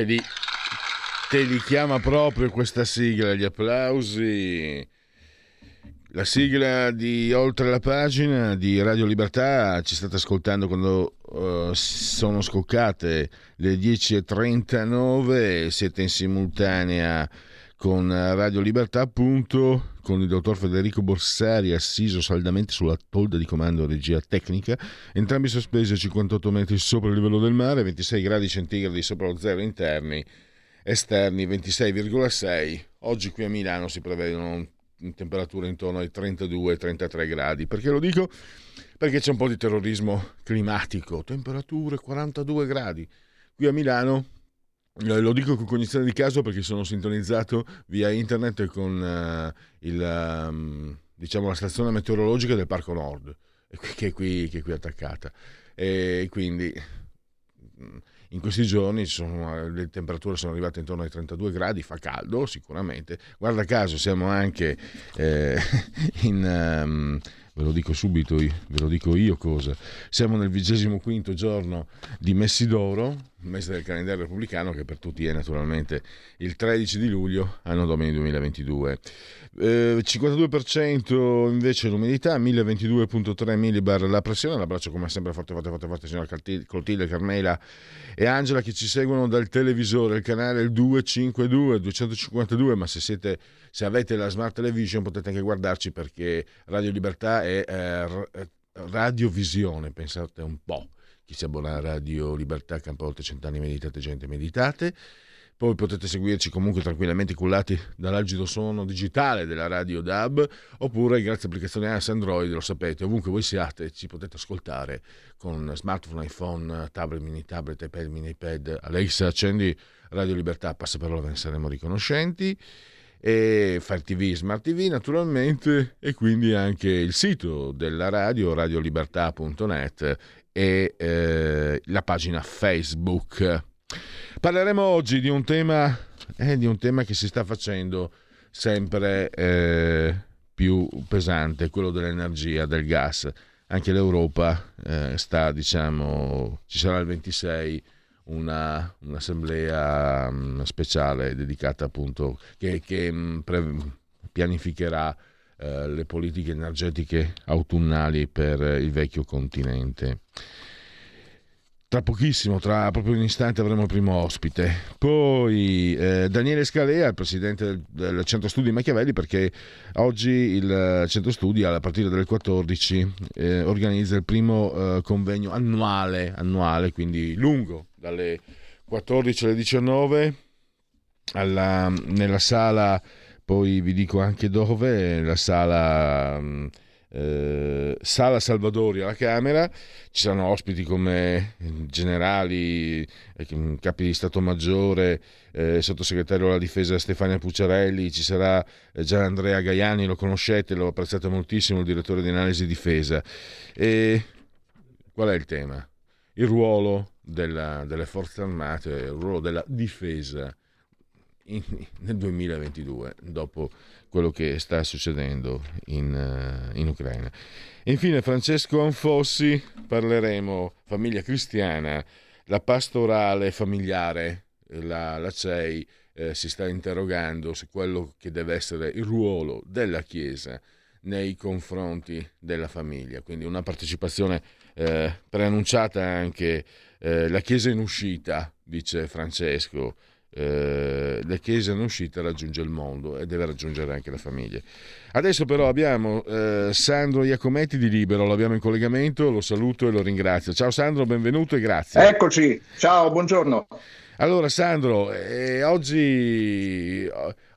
Te li, te li chiama proprio questa sigla, gli applausi. La sigla di Oltre la pagina di Radio Libertà ci state ascoltando quando uh, sono scoccate le 10.39, siete in simultanea con Radio Libertà, appunto, con il dottor Federico Borsari assiso saldamente sulla tolda di comando regia tecnica, entrambi sospesi a 58 metri sopra il livello del mare, 26 gradi centigradi sopra lo zero interni, esterni 26,6. Oggi qui a Milano si prevedono temperature intorno ai 32-33 gradi. Perché lo dico? Perché c'è un po' di terrorismo climatico, temperature 42 gradi. Qui a Milano lo dico con cognizione di caso perché sono sintonizzato via internet con uh, il, um, diciamo, la stazione meteorologica del Parco Nord, che è qui, che è qui attaccata. E quindi mm, in questi giorni sono, le temperature sono arrivate intorno ai 32 gradi, fa caldo sicuramente. Guarda caso siamo anche eh, in... Um, ve lo dico subito, ve lo dico io cosa. Siamo nel vigesimo quinto giorno di Messidoro, mese del calendario repubblicano, che per tutti è naturalmente il 13 di luglio, anno domini 2022. Eh, 52% invece l'umidità, 1022.3 millibar la pressione. L'abbraccio come sempre forte, forte, forte, forte, signora Clotilde, Carmela e Angela che ci seguono dal televisore, il canale 252, 252, ma se siete se avete la smart television potete anche guardarci perché Radio Libertà è eh, radiovisione, pensate un po' chi si abbona a Radio Libertà, Campo Oltre Cent'anni Meditate, Gente Meditate. Poi potete seguirci comunque tranquillamente cullati dall'algido suono digitale della radio DAB oppure grazie all'applicazione AS Android, lo sapete, ovunque voi siate ci potete ascoltare con smartphone, iPhone, tablet, mini tablet, iPad, mini iPad. Alexa, accendi Radio Libertà, passa parola, ve ne saremo riconoscenti e Fire TV, Smart TV naturalmente e quindi anche il sito della radio radiolibertà.net e eh, la pagina Facebook. Parleremo oggi di un tema, eh, di un tema che si sta facendo sempre eh, più pesante, quello dell'energia, del gas. Anche l'Europa eh, sta, diciamo, ci sarà il 26 una, un'assemblea um, speciale dedicata appunto che, che um, pre- pianificherà uh, le politiche energetiche autunnali per il vecchio continente. Tra pochissimo, tra proprio un istante avremo il primo ospite. Poi eh, Daniele Scalea, il presidente del, del, Centro Studi Machiavelli, perché oggi il Centro Studi, a partire dalle 14, eh, organizza il primo eh, convegno annuale, annuale, quindi lungo, dalle 14 alle 19, alla, nella sala, poi vi dico anche dove, la sala... Mh, eh, Sala Salvadori alla Camera, ci saranno ospiti come generali, eh, capi di Stato Maggiore, eh, sottosegretario alla difesa Stefania Pucciarelli, ci sarà eh, Gian Andrea Gaiani, lo conoscete, l'ho apprezzato moltissimo, il direttore di analisi difesa. E qual è il tema? Il ruolo della, delle forze armate, il ruolo della difesa in, nel 2022, dopo quello che sta succedendo in, uh, in Ucraina. Infine Francesco Anfossi, parleremo famiglia cristiana, la pastorale familiare, la, la CEI eh, si sta interrogando su quello che deve essere il ruolo della Chiesa nei confronti della famiglia, quindi una partecipazione eh, preannunciata anche eh, la Chiesa in uscita, dice Francesco, eh, la Chiesa in uscita raggiunge il mondo e deve raggiungere anche la famiglia. Adesso però abbiamo eh, Sandro Iacometti di Libero, l'abbiamo in collegamento, lo saluto e lo ringrazio. Ciao Sandro, benvenuto e grazie. Eccoci, ciao, buongiorno. Allora Sandro, eh, oggi,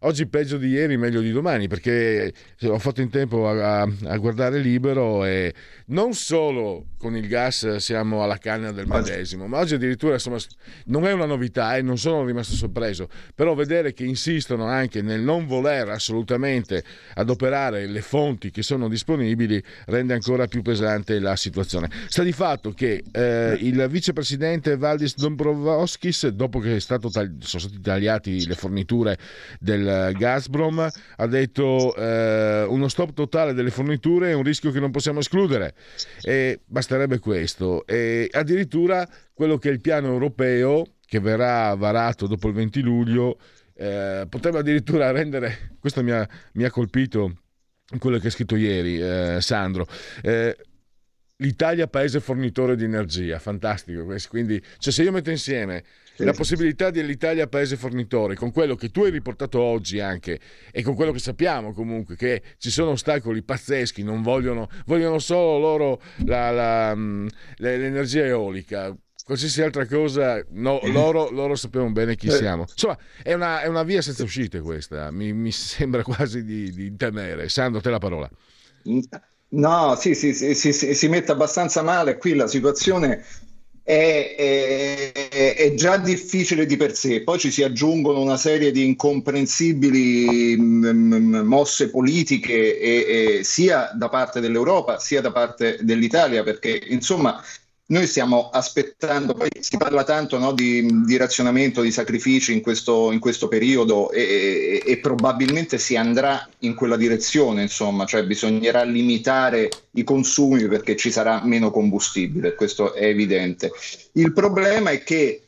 oggi, peggio di ieri, meglio di domani, perché ho fatto in tempo a, a, guardare libero e non solo con il gas siamo alla canna del medesimo, ma oggi addirittura insomma, non è una novità e non sono rimasto sorpreso, però vedere che insistono anche nel non voler assolutamente adoperare le fonti che sono disponibili rende ancora più pesante la situazione. Sta di fatto che eh, il vicepresidente Valdis Dombrovskis, dopo che sono state tagliate le forniture del Gazprom, ha detto eh, uno stop totale delle forniture è un rischio che non possiamo escludere e basterebbe questo. E addirittura quello che è il piano europeo che verrà varato dopo il 20 luglio eh, potrebbe addirittura rendere, questo mi ha, mi ha colpito quello che ha scritto ieri eh, Sandro, eh, l'Italia paese fornitore di energia, fantastico, quindi cioè, se io metto insieme sì, la possibilità dell'Italia paese fornitore con quello che tu hai riportato oggi anche e con quello che sappiamo comunque che ci sono ostacoli pazzeschi, non vogliono, vogliono solo loro la, la, mm, l'energia eolica, qualsiasi altra cosa, no, loro, loro, sappiamo bene chi eh. siamo. Insomma, è una, è una via senza uscite questa, mi, mi sembra quasi di, di, temere. Sandro, te la parola. No, sì, sì, sì, sì, si mette abbastanza male qui la situazione. È, è, è, già difficile di per sé, poi ci si aggiungono una serie di incomprensibili m, m, mosse politiche e, e sia da parte dell'Europa sia da parte dell'Italia, perché insomma noi stiamo aspettando, poi si parla tanto no, di, di, razionamento, di sacrifici in questo, in questo periodo e, e, e, probabilmente si andrà in quella direzione, insomma, cioè bisognerà limitare i consumi perché ci sarà meno combustibile, questo è evidente. Il problema è che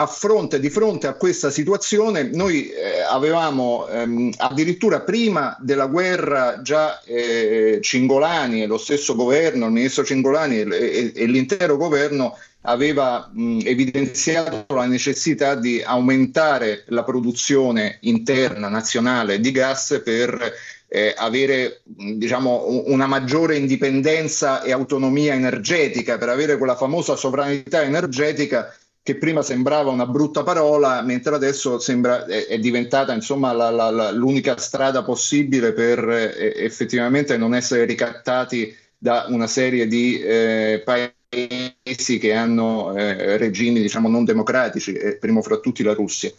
a fronte, di fronte a questa situazione noi eh, avevamo ehm, addirittura prima della guerra già eh, Cingolani e lo stesso governo, il ministro Cingolani e, e, e l'intero governo aveva mh, evidenziato la necessità di aumentare la produzione interna nazionale di gas per eh, avere diciamo, una maggiore indipendenza e autonomia energetica, per avere quella famosa sovranità energetica che prima sembrava una brutta parola, mentre adesso sembra, è, è diventata insomma, la, la, la, l'unica strada possibile per eh, effettivamente non essere ricattati da una serie di eh, paesi che hanno eh, regimi diciamo, non democratici, primo fra tutti la Russia.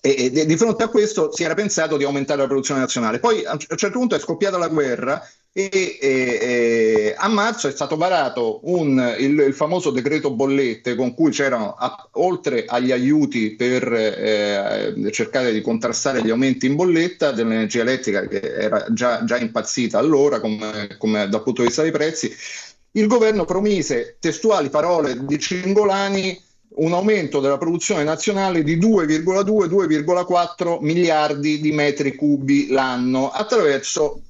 E, e, di fronte a questo si era pensato di aumentare la produzione nazionale. Poi a un certo punto è scoppiata la guerra e, e, a marzo è stato varato un, il, il, famoso decreto bollette con cui c'erano, a, oltre agli aiuti per eh, cercare di contrastare gli aumenti in bolletta dell'energia elettrica che era già, già impazzita allora come, come dal punto di vista dei prezzi, il governo promise testuali parole di Cingolani un aumento della produzione nazionale di 2,2-2,4 miliardi di metri cubi l'anno attraverso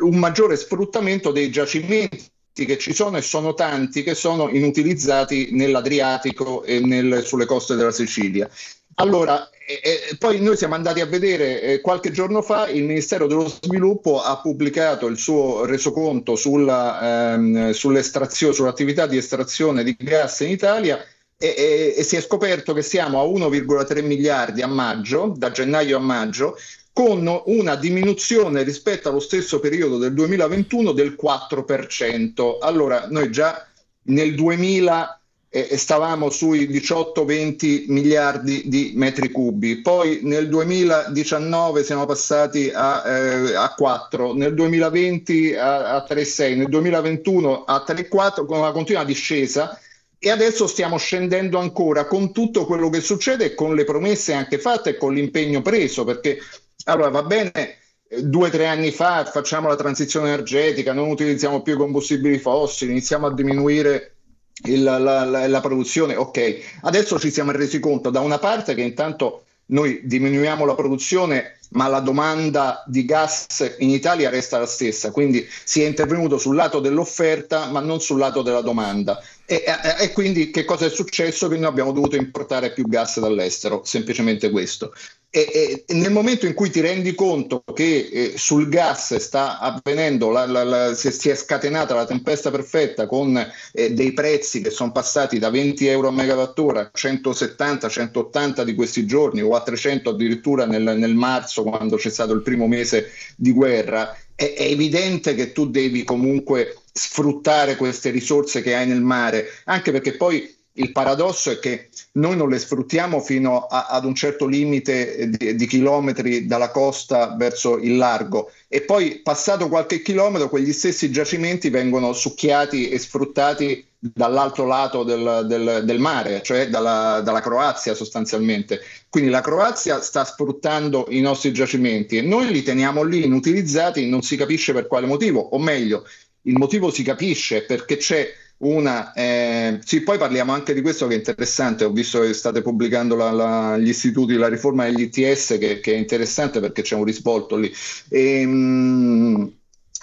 un maggiore sfruttamento dei giacimenti che ci sono e sono tanti che sono inutilizzati nell'Adriatico e nel, sulle coste della Sicilia. Allora, eh, poi noi siamo andati a vedere eh, qualche giorno fa il Ministero dello Sviluppo ha pubblicato il suo resoconto sulla, ehm, sull'attività di estrazione di gas in Italia e, e, e si è scoperto che siamo a 1,3 miliardi a maggio, da gennaio a maggio, con una diminuzione rispetto allo stesso periodo del 2021 del 4%. Allora, noi già nel 2000 eh, stavamo sui 18-20 miliardi di metri cubi, poi nel 2019 siamo passati a, eh, a 4, nel 2020 a, a 3,6, nel 2021 a 3,4 con una continua discesa e adesso stiamo scendendo ancora con tutto quello che succede e con le promesse anche fatte e con l'impegno preso, perché allora va bene, due o tre anni fa facciamo la transizione energetica, non utilizziamo più i combustibili fossili, iniziamo a diminuire il, la, la, la, produzione, ok. Adesso ci siamo resi conto da una parte che intanto noi diminuiamo la produzione, ma la domanda di gas in Italia resta la stessa, quindi si è intervenuto sul lato dell'offerta, ma non sul lato della domanda. E, e, e quindi che cosa è successo? Che noi abbiamo dovuto importare più gas dall'estero, semplicemente questo. E, e, nel momento in cui ti rendi conto che eh, sul gas sta avvenendo, la, la, la, si è scatenata la tempesta perfetta con eh, dei prezzi che sono passati da 20 euro a megawattora a 170, 180 di questi giorni o a 300 addirittura nel, nel marzo quando c'è stato il primo mese di guerra, è, è evidente che tu devi comunque sfruttare queste risorse che hai nel mare, anche perché poi il paradosso è che noi non le sfruttiamo fino a, ad un certo limite di, di, chilometri dalla costa verso il largo e poi passato qualche chilometro quegli stessi giacimenti vengono succhiati e sfruttati dall'altro lato del, del, del mare, cioè dalla, dalla, Croazia sostanzialmente. Quindi la Croazia sta sfruttando i nostri giacimenti e noi li teniamo lì inutilizzati, non si capisce per quale motivo, o meglio, il motivo si capisce perché c'è una, eh, sì, poi parliamo anche di questo che è interessante. Ho visto che state pubblicando la, la, gli istituti, la riforma degli ITS, che, che, è interessante perché c'è un risvolto lì. E, ehm,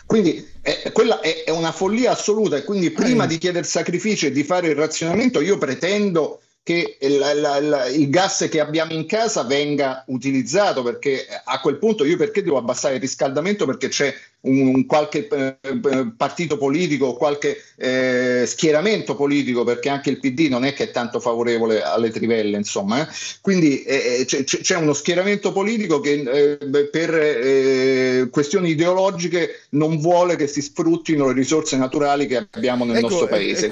quindi eh, quella è, è, una follia assoluta. E quindi, prima mm. di chiedere sacrifici e di fare il razionamento, io pretendo che la, la, il gas che abbiamo in casa venga utilizzato perché a quel punto io perché devo abbassare il riscaldamento perché c'è un, un qualche eh, eh partito politico qualche eh, schieramento politico perché anche il PD non è che è tanto favorevole alle trivelle insomma eh. quindi eh, eh c'è, c'è, uno schieramento politico che per questioni ideologiche non vuole che si sfruttino le risorse naturali che abbiamo nel ecco, nostro paese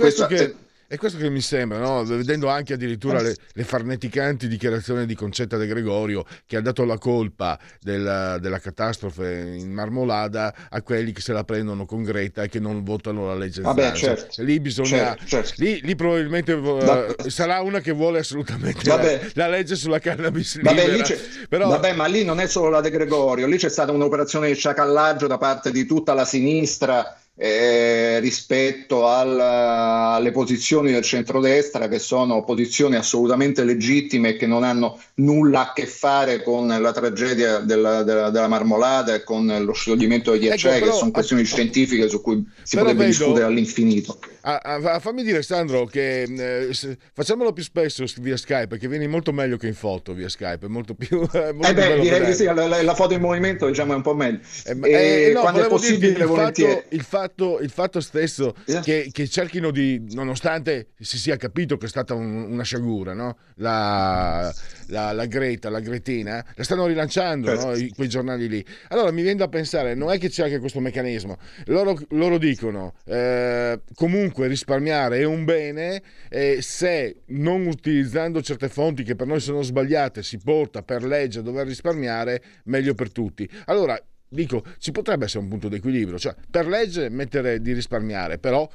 è questo che mi sembra, no? vedendo anche addirittura le, le, farneticanti dichiarazioni di Concetta De Gregorio che ha dato la colpa della, della, catastrofe in Marmolada a quelli che se la prendono con Greta e che non votano la legge. Vabbè, certo. Lì bisogna, certo, certo. Lì, lì, probabilmente uh, sarà una che vuole assolutamente la, la, legge sulla cannabis Vabbè. Però... Vabbè, ma lì non è solo la De Gregorio, lì c'è stata un'operazione di sciacallaggio da parte di tutta la sinistra eh, rispetto al, alle posizioni del centrodestra che sono posizioni assolutamente legittime e che non hanno nulla a che fare con la tragedia della, della, della marmolada e con lo scioglimento degli ghiacciai ecco, che sono questioni scientifiche su cui si potrebbe vedo, discutere all'infinito. Ah, ah, fammi dire Sandro che eh, facciamolo più spesso via Skype perché vieni molto meglio che in foto via Skype, è molto più... molto eh beh, direi che sì, la, la, foto in movimento diciamo è un po' meglio. Eh, eh, no, quando è possibile, il fatto, il fatto, il fatto stesso che, che, cerchino di, nonostante si sia capito che è stata un, una sciagura, no? la, la, la, Greta, la Gretina, la stanno rilanciando certo. no? quei giornali lì. Allora mi viene da pensare, non è che c'è anche questo meccanismo, loro, loro dicono eh, comunque risparmiare è un bene e se non utilizzando certe fonti che per noi sono sbagliate si porta per legge a dover risparmiare, meglio per tutti. Allora dico, ci potrebbe essere un punto di equilibrio, cioè per legge mettere di risparmiare, però,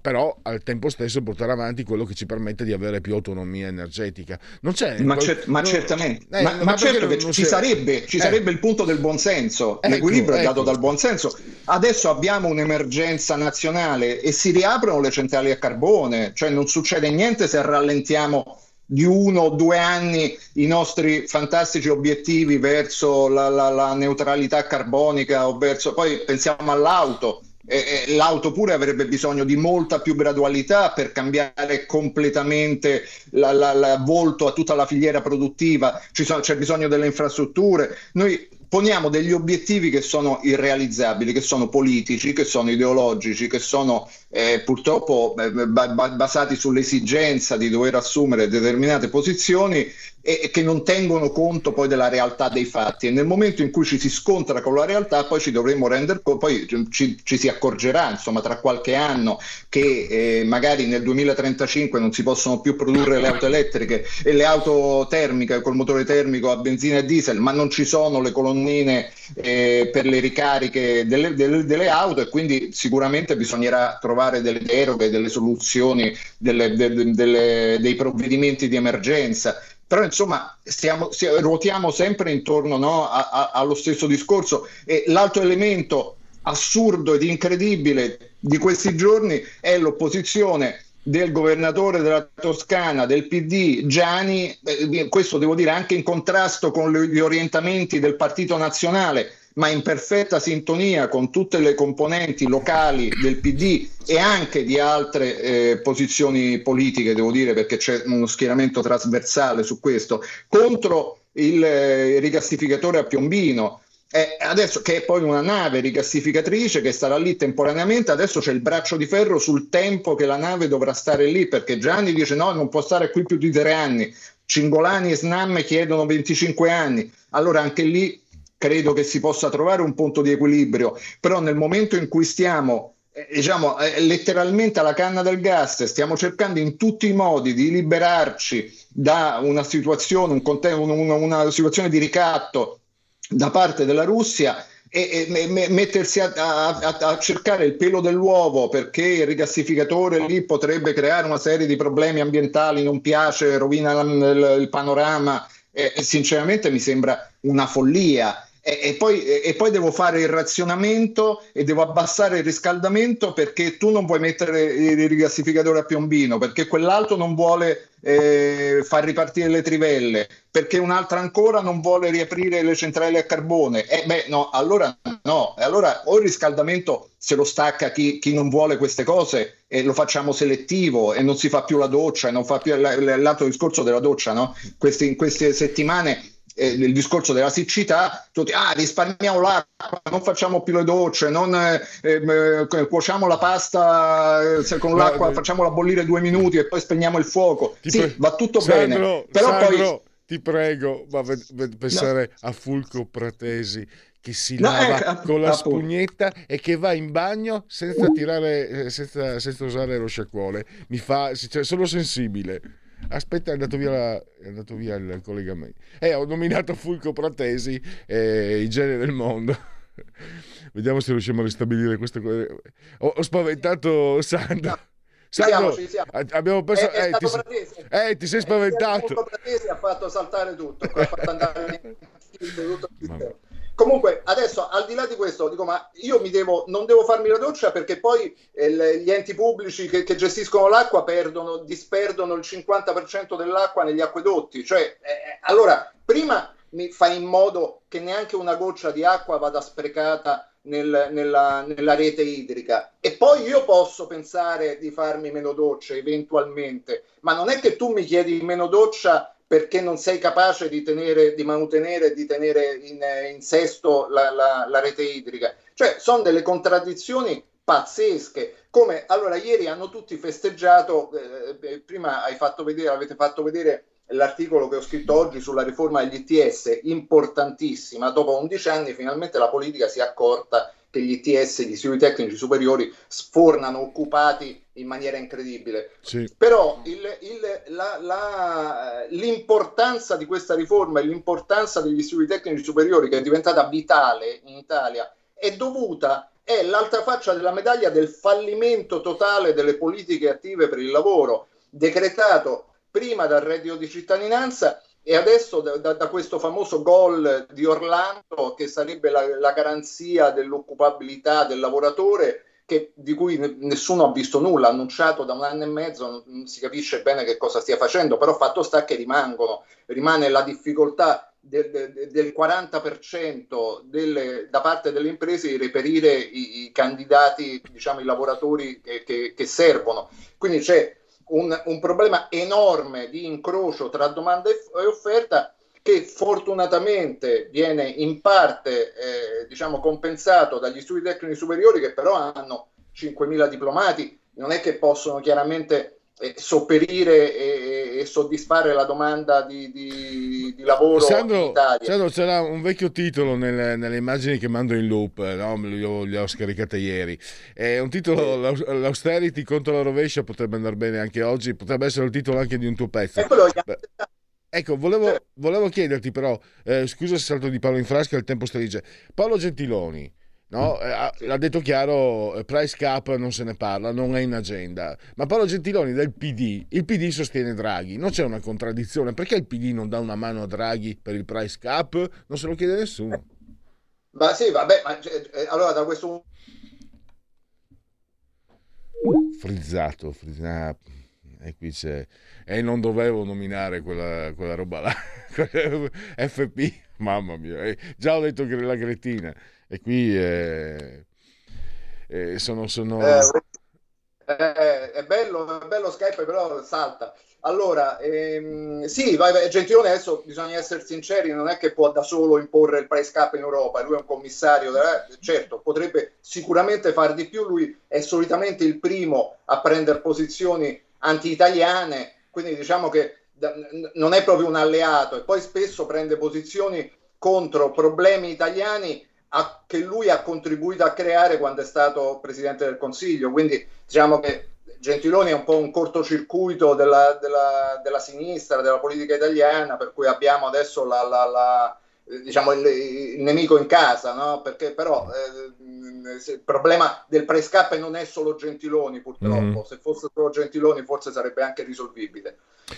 però, al tempo stesso portare avanti quello che ci permette di avere più autonomia energetica. Non c'è. Ma, cer- ma certamente, eh, ma, ma, ma certo che ci, sarebbe, ci eh. sarebbe, il punto del buonsenso, ecco, l'equilibrio è dato ecco. dal buonsenso. Adesso abbiamo un'emergenza nazionale e si riaprono le centrali a carbone, cioè non succede niente se rallentiamo di uno o due anni i nostri fantastici obiettivi verso la, la, la neutralità carbonica o verso poi pensiamo all'auto eh, l'auto pure avrebbe bisogno di molta più gradualità per cambiare completamente la volto a tutta la filiera produttiva, sono, c'è bisogno delle infrastrutture. Noi poniamo degli obiettivi che sono irrealizzabili, che sono politici, che sono ideologici, che sono eh, purtroppo eh, ba- basati sull'esigenza di dover assumere determinate posizioni e, e, che non tengono conto poi della realtà dei fatti. E nel momento in cui ci si scontra con la realtà poi ci dovremmo rendere conto, poi ci, ci, si accorgerà insomma tra qualche anno che eh, magari nel 2035 non si possono più produrre le auto elettriche e le auto termiche col motore termico a benzina e diesel ma non ci sono le colonnine eh, per le ricariche delle, delle, delle auto e quindi sicuramente bisognerà trovare trovare delle deroghe, delle soluzioni, delle, delle, delle, dei provvedimenti di emergenza. Però insomma stiamo, stiamo, ruotiamo sempre intorno no, a, a, allo stesso discorso e l'altro elemento assurdo ed incredibile di questi giorni è l'opposizione del governatore della Toscana, del PD, Gianni, eh, questo devo dire anche in contrasto con gli orientamenti del Partito Nazionale, ma in perfetta sintonia con tutte le componenti locali del PD e anche di altre eh, posizioni politiche, devo dire, perché c'è uno schieramento trasversale su questo, contro il, il rigassificatore a Piombino. Eh, adesso che è poi una nave rigassificatrice che starà lì temporaneamente, adesso c'è il braccio di ferro sul tempo che la nave dovrà stare lì perché Gianni dice no, non può stare qui più di tre anni, Cingolani e Snam chiedono 25 anni, allora anche lì credo che si possa trovare un punto di equilibrio, però nel momento in cui stiamo eh, diciamo eh, letteralmente alla canna del gas, stiamo cercando in tutti i modi di liberarci da una situazione, un conte- una, una situazione di ricatto da parte della Russia e, e me, mettersi a, a, a, cercare il pelo dell'uovo perché il rigassificatore lì potrebbe creare una serie di problemi ambientali, non piace, rovina il, il panorama. E, sinceramente mi sembra una follia e, e, poi, e, poi, devo fare il razionamento e devo abbassare il riscaldamento perché tu non vuoi mettere il rigassificatore a piombino, perché quell'altro non vuole eh, far ripartire le trivelle, perché un'altra ancora non vuole riaprire le centrali a carbone. Eh, beh, no, allora no, allora o il riscaldamento se lo stacca chi, chi non vuole queste cose e lo facciamo selettivo e non si fa più la doccia, non fa più l'altro discorso della doccia, no? Queste, in queste settimane eh, il discorso della siccità, tutti, ah, risparmiamo l'acqua, non facciamo più le docce, non eh, eh, cuociamo la pasta eh, con l'acqua, facciamola bollire due minuti e poi spegniamo il fuoco. Sì, pre- va tutto Sandro, bene. Però Sandro, poi... ti prego, ma pensare no. a Fulco Pratesi che si no, lava eh, con la spugnetta e che va in bagno senza tirare, eh, senza, senza usare lo sciacquone. Mi fa, cioè, sono sensibile. Aspetta, è andato via, è andato via il collegamento. Eh, ho nominato Fulco Pratesi, eh, i geni del mondo. Vediamo se riusciamo a ristabilire questo. Ho, ho spaventato Sandro. No. Sandro, siamo, siamo. abbiamo perso. È, è eh, ti, eh, ti sei spaventato. Pratesi ha fatto saltare tutto, ha fatto andare tutto Comunque, adesso al di là di questo, dico, ma io devo, non devo farmi la doccia perché poi eh, gli enti pubblici che, che, gestiscono l'acqua perdono, disperdono il 50% dell'acqua negli acquedotti. Cioè, eh, eh, allora, prima mi fai in modo che neanche una goccia di acqua vada sprecata nel, nella, nella, rete idrica e poi io posso pensare di farmi meno docce eventualmente, ma non è che tu mi chiedi meno doccia perché non sei capace di, tenere, di manutenere, di tenere in, in sesto la, la, la, rete idrica. Cioè, sono delle contraddizioni pazzesche. Come allora, ieri hanno tutti festeggiato, eh, eh prima hai fatto vedere, avete fatto vedere l'articolo che ho scritto oggi sulla riforma degli ITS, importantissima. Dopo 11 anni, finalmente la politica si è accorta che gli ITS, gli istituti tecnici superiori, sfornano occupati in maniera incredibile. Sì. Però il, il, la, la, l'importanza di questa riforma e l'importanza degli istituti tecnici superiori, che è diventata vitale in Italia, è dovuta, è l'altra faccia della medaglia del fallimento totale delle politiche attive per il lavoro, decretato prima dal reddito di cittadinanza e adesso da, da, questo famoso gol di Orlando, che sarebbe la, la garanzia dell'occupabilità del lavoratore, che, di cui nessuno ha visto nulla, annunciato da un anno e mezzo, non si capisce bene che cosa stia facendo, però fatto sta che rimangono, rimane la difficoltà del, del, del 40% delle, da parte delle imprese di reperire i, i candidati, diciamo i lavoratori che, che, che servono. Quindi c'è un, un problema enorme di incrocio tra domanda e offerta che fortunatamente viene in parte eh, diciamo, compensato dagli studi tecnici superiori che però hanno 5.000 diplomati, non è che possono chiaramente eh, sopperire e, e, soddisfare la domanda di, di, di lavoro Sandro, in Italia. Sandro, c'era un vecchio titolo nelle, nelle, immagini che mando in loop, no? io le ho scaricate ieri. È un titolo, l'austerity contro la rovescia, potrebbe andare bene anche oggi, potrebbe essere il titolo anche di un tuo pezzo. Ecco, volevo, volevo chiederti però, eh, scusa se salto di Paolo in frasca, il tempo stringe. Paolo Gentiloni, no? eh, sì. l'ha detto chiaro, eh, price cap non se ne parla, non è in agenda. Ma Paolo Gentiloni del PD, il PD sostiene Draghi, non c'è una contraddizione. Perché il PD non dà una mano a Draghi per il price cap? Non se lo chiede nessuno. Ma sì, vabbè, ma cioè, eh, allora da questo... Frizzato, frizzato e qui c'è e non dovevo nominare quella, quella roba là. FP mamma mia. Già ho detto che la cretina. E qui eh, eh, sono, sono... Eh, Eh, è, bello, è bello Skype, però salta. Allora, ehm, sì, vai, Gentiloni adesso bisogna essere sinceri, non è che può da solo imporre il price cap in Europa, lui è un commissario, eh, certo, potrebbe sicuramente fare di più, lui è solitamente il primo a prendere posizioni anti-italiane, quindi diciamo che non è proprio un alleato. E poi spesso prende posizioni contro problemi italiani a, che lui ha contribuito a creare quando è stato Presidente del Consiglio, quindi diciamo che Gentiloni è un po' un cortocircuito della, della, della sinistra, della politica italiana, per cui abbiamo adesso la, la, la, diciamo il, il, nemico in casa, no? perché però eh, il problema del prescap non è solo Gentiloni purtroppo, mm. se fosse solo Gentiloni forse sarebbe anche risolvibile,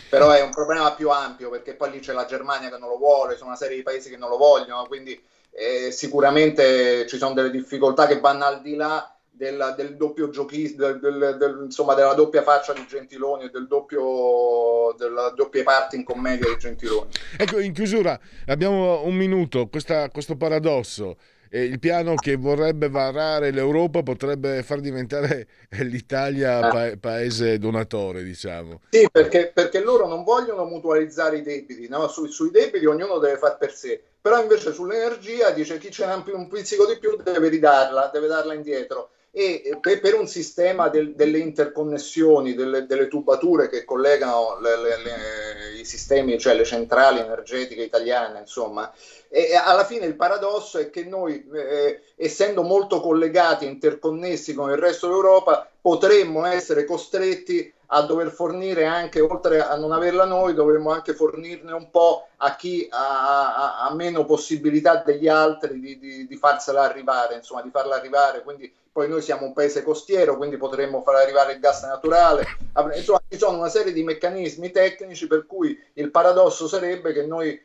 però è un problema più ampio perché poi lì c'è la Germania che non lo vuole, sono una serie di paesi che non lo vogliono, quindi eh, sicuramente ci sono delle difficoltà che vanno al di là del, del doppio giochista, del, del, insomma della doppia faccia di Gentiloni e del doppio, della doppia parte in commedia di Gentiloni. Ecco, in chiusura abbiamo un minuto, questa, questo paradosso. Eh, il piano che vorrebbe varare l'Europa potrebbe far diventare l'Italia ah. pa- paese donatore, diciamo. Sì, perché, perché, loro non vogliono mutualizzare i debiti, no? Su, sui debiti ognuno deve far per sé, però invece sull'energia dice chi ce n'ha un pizzico di più deve ridarla, deve darla indietro e per, un sistema del, delle interconnessioni, delle, delle, tubature che collegano le, le, le, i sistemi, cioè le centrali energetiche italiane, insomma, e alla fine il paradosso è che noi, eh, essendo molto collegati, interconnessi con il resto d'Europa, potremmo essere costretti a dover fornire anche, oltre a non averla noi, dovremmo anche fornirne un po' a chi ha, ha, meno possibilità degli altri di, di, di, farsela arrivare, insomma, di farla arrivare. Quindi poi noi siamo un paese costiero, quindi potremmo far arrivare il gas naturale. Insomma, ci sono una serie di meccanismi tecnici per cui il paradosso sarebbe che noi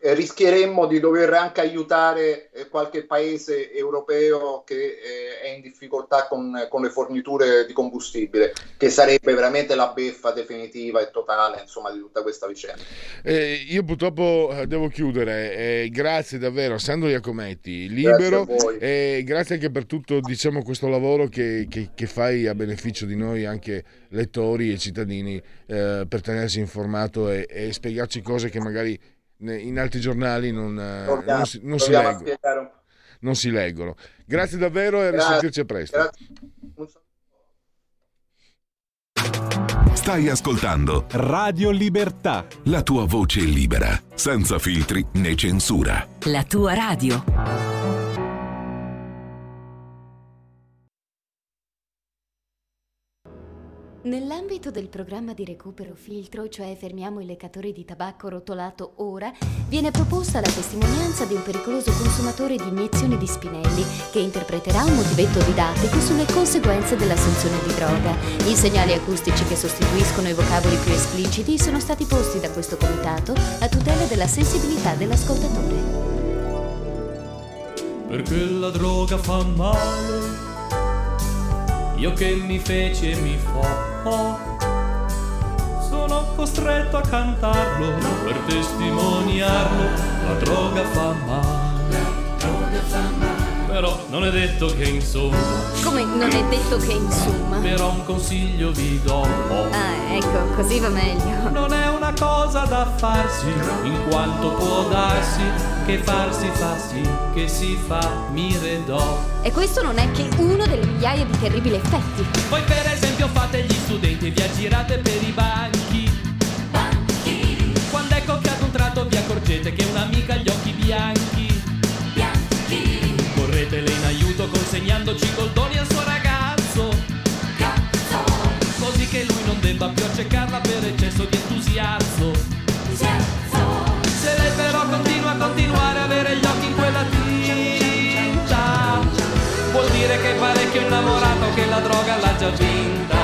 rischieremmo di dover anche aiutare eh, qualche paese europeo che eh, è in difficoltà con, con, le forniture di combustibile, che sarebbe veramente la beffa definitiva e totale insomma, di tutta questa vicenda. Eh, io purtroppo eh, devo chiudere, eh, grazie davvero. Sandro Iacometti, libero, e grazie anche per tutto diciamo, questo lavoro che, che, che, fai a beneficio di noi anche lettori e cittadini per tenersi informato e, e spiegarci cose che magari in altri giornali non, eh, non, si, non si, leggono. non si leggono. Grazie davvero e a risentirci presto. Grazie. Stai ascoltando Radio Libertà. La tua voce libera, senza filtri né censura. La tua radio. Nell'ambito del programma di recupero filtro, cioè fermiamo i leccatori di tabacco rotolato ora, viene proposta la testimonianza di un pericoloso consumatore di iniezioni di spinelli che interpreterà un motivetto didattico sulle conseguenze dell'assunzione di droga. I segnali acustici che sostituiscono i vocaboli più espliciti sono stati posti da questo comitato a tutela della sensibilità dell'ascoltatore. Perché la droga fa male io che mi feci e mi fo sono costretto a cantarlo per testimoniarlo la droga fa male la droga fa male però non è detto che insomma. Come non è detto che insomma? Però un consiglio vi do. Ah, ecco, così va meglio. Non è una cosa da farsi, in quanto può darsi che farsi fa sì, che si fa mire do. E questo non è che uno delle migliaia di terribili effetti. Voi per esempio fate gli studenti e vi aggirate per i banchi. Banchi. Quando ecco che ad un tratto vi accorgete che un'amica ha gli occhi bianchi corretele in aiuto consegnandoci coldoni al suo accecarla per eccesso di entusiasmo. Se lei però continua a continuare a avere gli occhi in quella tinta, vuol dire che è parecchio innamorato che la droga l'ha già vinta.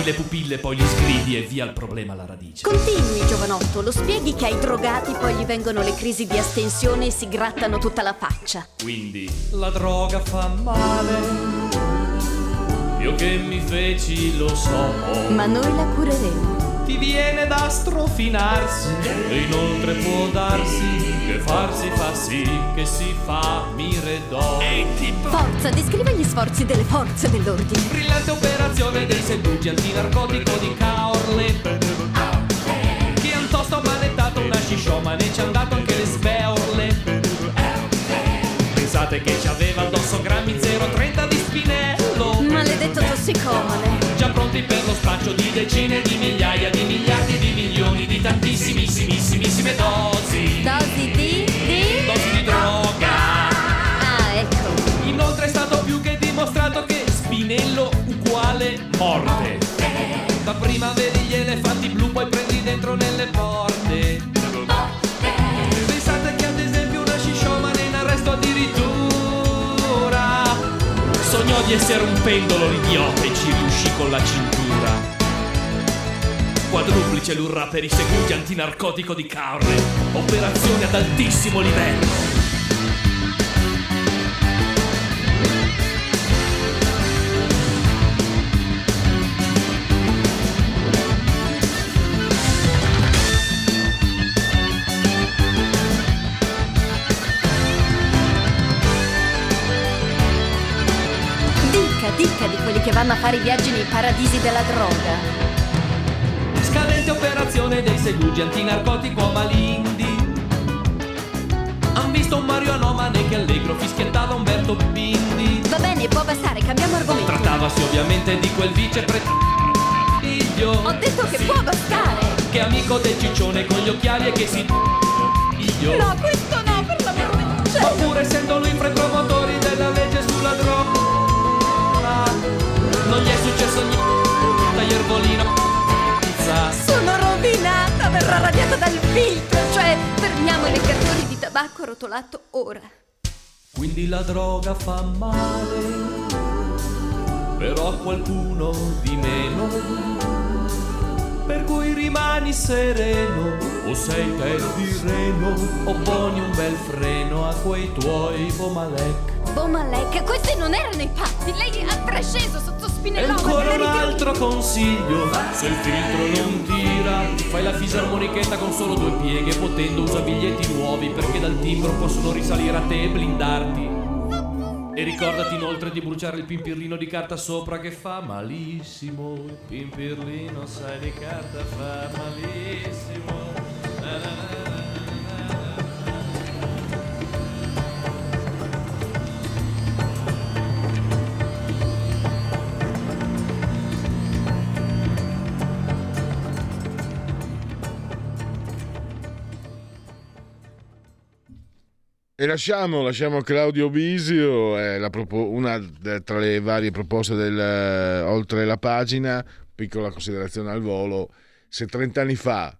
Cavi le pupille, poi li sgridi e via il problema alla radice. Continui, giovanotto, lo spieghi che ai drogati poi gli vengono le crisi di astensione e si grattano tutta la faccia. Quindi la droga fa male. Io che mi feci lo so. Ma noi la cureremo. Ti viene da strofinarsi. E inoltre può darsi che farsi fa sì che si fa mire do. Forza, descrive gli sforzi delle forze dell'ordine. Brillante operazione dei seduti antinarcotico di Caorle Che han tosto manettato una scisciomane e ci han dato anche le sveorle Pensate che ci aveva addosso grammi 030 di spinello Maledetto tossicomane. Già pronti per lo spaccio di decine di migliaia di miliardi di milioni di tantissimissimissime dosi Dosi di... di... Dosi di droga Ah, ecco. Inoltre è stato più che dimostrato che Spinello uguale morte. Dapprima vedi gli elefanti blu, poi prendi dentro nelle porte. Di essere un pendolo l'idiota e ci riuscì con la cintura. Quadruplice l'urra per i seguti antinarcotico di Carne. Operazione ad altissimo livello. Quelli che vanno a fare i viaggi nei paradisi della droga. Scadente operazione dei segugi antinarcotico a Malindi. Han visto un Mario Anomane che allegro fischiettava Umberto Bindi. Va bene, può bastare, cambiamo argomento. Trattavasi ovviamente di quel vice Ho detto che può bastare. Che è amico del ciccione con gli occhiali e che si. No, questo no, per l'amor del cielo. Ma pur essendo lui fra i Successo niente Tagliervolino Sono rovinata, verrà radiata dal filtro, cioè fermiamo i leccatori di tabacco rotolato ora. Quindi la droga fa male, però a qualcuno di meno. Per cui rimani sereno, o sei te di reno, o poni un bel freno a quei tuoi pomalec. Bomalek, questi non erano i patti, lei ha trasceso sotto E spinellone. ancora un altro consiglio, se il filtro non tira, fai la fisarmonichetta con solo due pieghe, potendo usa biglietti nuovi perché dal timbro possono risalire a te e blindarti. E ricordati inoltre di bruciare il pimpirlino di carta sopra che fa malissimo. Il pimpirlino sai di carta fa malissimo. Na, na, na, E lasciamo, lasciamo Claudio Bisio, è la propo- una tra le varie proposte del eh, Oltre la pagina, piccola considerazione al volo, se 30 anni fa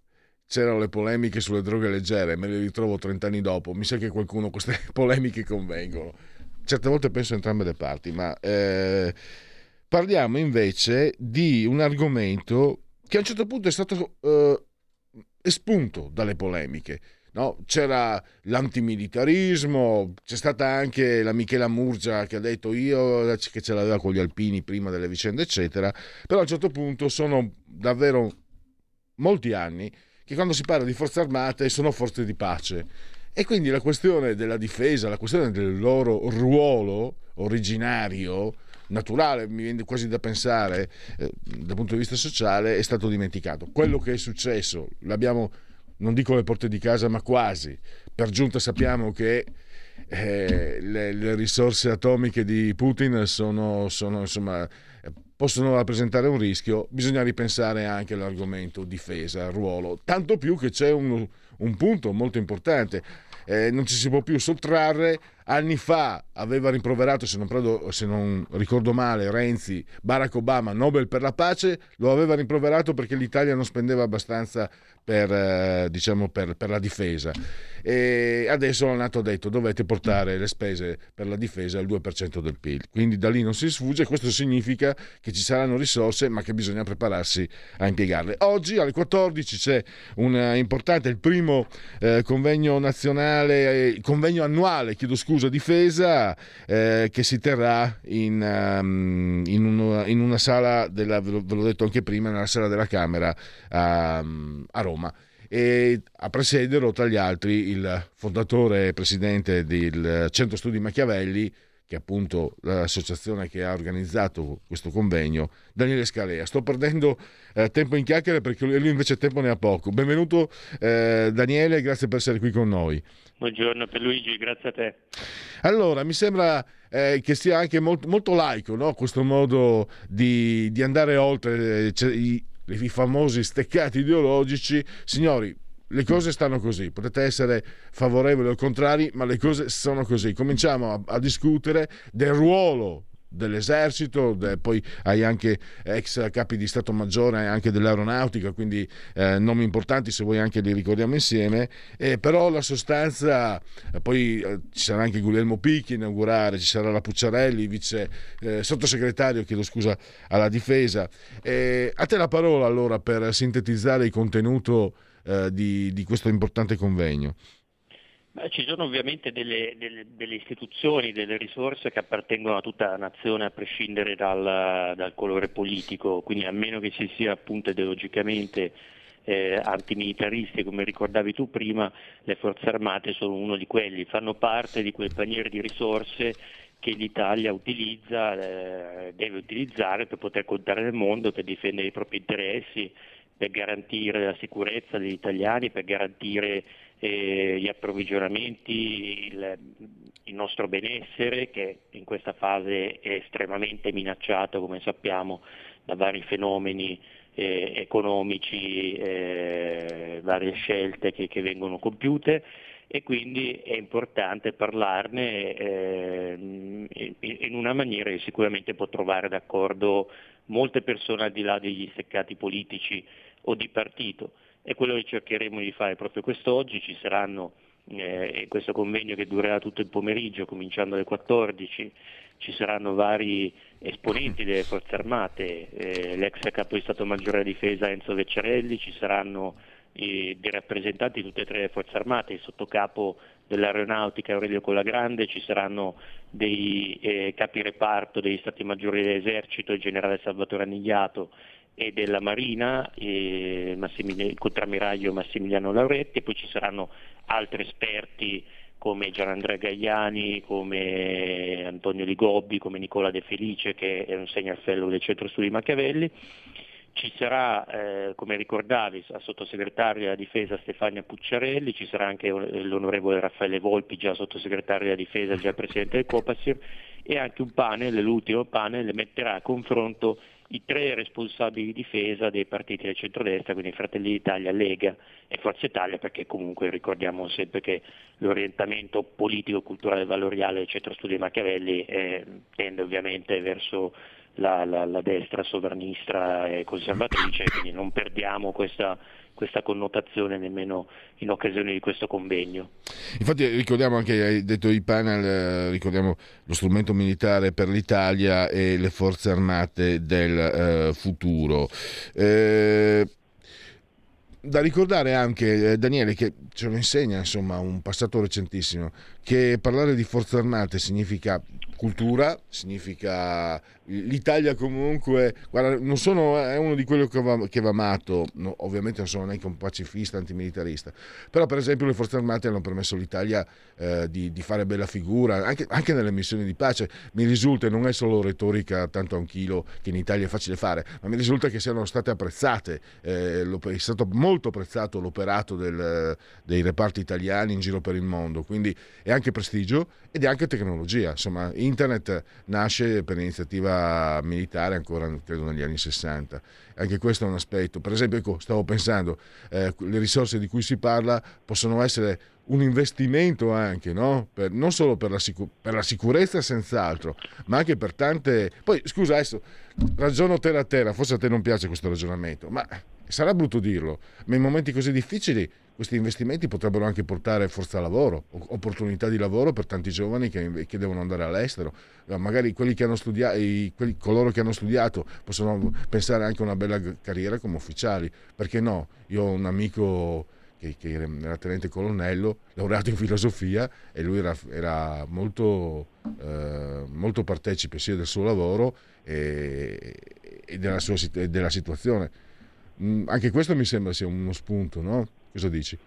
c'erano le polemiche sulle droghe leggere, me le ritrovo 30 anni dopo, mi sa che qualcuno queste polemiche convengono. Certe volte penso a entrambe le parti, ma eh, parliamo invece di un argomento che a un certo punto è stato eh, espunto dalle polemiche. No? C'era l'antimilitarismo, c'è stata anche la Michela Murgia che ha detto io che ce l'aveva con gli alpini prima delle vicende, eccetera. Però a un certo punto sono davvero molti anni che quando si parla di forze armate sono forze di pace. E quindi la questione della difesa, la questione del loro ruolo originario, naturale, mi viene quasi da pensare eh, dal punto di vista sociale, è stato dimenticato. Quello che è successo, l'abbiamo non dico le porte di casa, ma quasi. Per giunta sappiamo che eh, le, le, risorse atomiche di Putin sono, sono, insomma, possono rappresentare un rischio. Bisogna ripensare anche all'argomento difesa, ruolo. Tanto più che c'è un, un punto molto importante. Eh, non ci si può più sottrarre. Anni fa aveva rimproverato, se non, prendo, se non, ricordo male, Renzi, Barack Obama, Nobel per la pace, lo aveva rimproverato perché l'Italia non spendeva abbastanza per, eh, diciamo, per, per la difesa. E adesso la Nato ha detto dovete portare le spese per la difesa al 2% del PIL. Quindi da lì non si sfugge, questo significa che ci saranno risorse ma che bisogna prepararsi a impiegarle. Oggi alle 14 c'è un importante, il primo eh, convegno nazionale, eh, convegno annuale, chiedo scusa, scusa, difesa eh, che si terrà in, um, in, un, in, una sala, della, ve l'ho detto anche prima, nella sala della Camera a, a Roma. E a presiederlo tra gli altri il fondatore e presidente del Centro Studi Machiavelli che è appunto l'associazione che ha organizzato questo convegno, Daniele Scalea. Sto perdendo eh, tempo in chiacchiere perché lui invece tempo ne ha poco. Benvenuto eh, Daniele, grazie per essere qui con noi. Buongiorno per Luigi, grazie a te. Allora, mi sembra eh, che sia anche molto, molto laico no? questo modo di, di andare oltre cioè, i, i famosi steccati ideologici. Signori, le cose stanno così, potete essere favorevoli o contrari, ma le cose sono così. Cominciamo a, a discutere del ruolo dell'esercito, de, poi hai anche ex capi di Stato Maggiore anche dell'aeronautica, quindi eh, nomi importanti se vuoi anche li ricordiamo insieme, eh, però la sostanza, eh, poi eh, ci sarà anche Guglielmo Picchi inaugurare, ci sarà la Pucciarelli, vice eh, sottosegretario, chiedo scusa, alla difesa. a te la parola allora per sintetizzare il contenuto eh, di, di questo importante convegno? ci sono ovviamente delle, delle, delle, istituzioni, delle risorse che appartengono a tutta la nazione a prescindere dal, dal colore politico, quindi a meno che si sia appunto ideologicamente eh, antimilitaristi, come ricordavi tu prima, le forze armate sono uno di quelli, fanno parte di quel paniere di risorse che l'Italia utilizza, eh, deve utilizzare per poter contare nel mondo, per difendere i propri interessi, per garantire la sicurezza degli italiani, per garantire eh, gli approvvigionamenti, il, il, nostro benessere che in questa fase è estremamente minacciato, come sappiamo, da vari fenomeni eh, economici, eh, varie scelte che, che, vengono compiute. E quindi è importante parlarne eh, in una maniera che sicuramente può trovare d'accordo molte persone al di là degli steccati politici o di partito. È quello che cercheremo di fare proprio quest'oggi, ci saranno eh, questo convegno che durerà tutto il pomeriggio, cominciando alle 14, ci saranno vari esponenti delle forze armate, eh, l'ex capo di Stato Maggiore della Difesa Enzo Vecciarelli, ci saranno eh, dei rappresentanti di tutte e tre le forze armate, il sottocapo dell'aeronautica Aurelio Colagrande, ci saranno dei eh, capi reparto degli Stati Maggiori dell'Esercito, il generale Salvatore Annigliato e della Marina, il contrammiraglio Massimiliano Lauretti e poi ci saranno altri esperti come Gianandrea Gaiani, come Antonio Ligobbi, come Nicola De Felice che è un senior fellow del Centro Studi Machiavelli. Ci sarà, eh, come ricordavi, a sottosegretario della difesa Stefania Pucciarelli, ci sarà anche l'onorevole Raffaele Volpi, già sottosegretario della difesa, già presidente del Copasir, e anche un panel, l'ultimo panel, metterà a confronto i tre responsabili di difesa dei partiti del centrodestra, quindi Fratelli d'Italia, Lega e Forza Italia, perché comunque ricordiamo sempre che l'orientamento politico-culturale valoriale del centro studi Machiavelli eh, tende ovviamente verso la, la, la, destra sovranista e conservatrice, quindi non perdiamo questa questa connotazione nemmeno in occasione di questo convegno. Infatti ricordiamo anche, hai detto i panel, eh, ricordiamo lo strumento militare per l'Italia e le forze armate del eh, futuro. Eh, da ricordare anche, eh, Daniele, che ce lo insegna insomma un passato recentissimo, che parlare di forze armate significa cultura, significa l'Italia comunque, guarda, non sono, è uno di quelli che va, che va amato, no, ovviamente non sono neanche un pacifista, antimilitarista, però per esempio le forze armate hanno permesso all'Italia eh, di, di, fare bella figura, anche, anche, nelle missioni di pace, mi risulta, non è solo retorica tanto a un chilo che in Italia è facile fare, ma mi risulta che siano state apprezzate, eh, è stato molto apprezzato l'operato del, dei reparti italiani in giro per il mondo, quindi è anche prestigio ed è anche tecnologia, insomma internet nasce per iniziativa militare ancora credo negli anni 60. Anche questo è un aspetto. Per esempio, ecco, stavo pensando, eh, le risorse di cui si parla possono essere un investimento anche, no? per, non solo per la, sicur- per la, sicurezza senz'altro, ma anche per tante... Poi, scusa, adesso ragiono terra a terra, forse a te non piace questo ragionamento, ma sarà brutto dirlo, ma in momenti così difficili questi investimenti potrebbero anche portare forza lavoro, opportunità di lavoro per tanti giovani che, che devono andare all'estero. Eh, magari che studiato, quelli, coloro che hanno studiato possono pensare anche a una bella carriera come ufficiali. Perché no? Io ho un amico che, che era tenente colonnello, laureato in filosofia e lui era, era molto, eh, molto, partecipe sia del suo lavoro e, e della, sua, della situazione. Mm, anche questo mi sembra sia uno spunto, no? Cosa dici?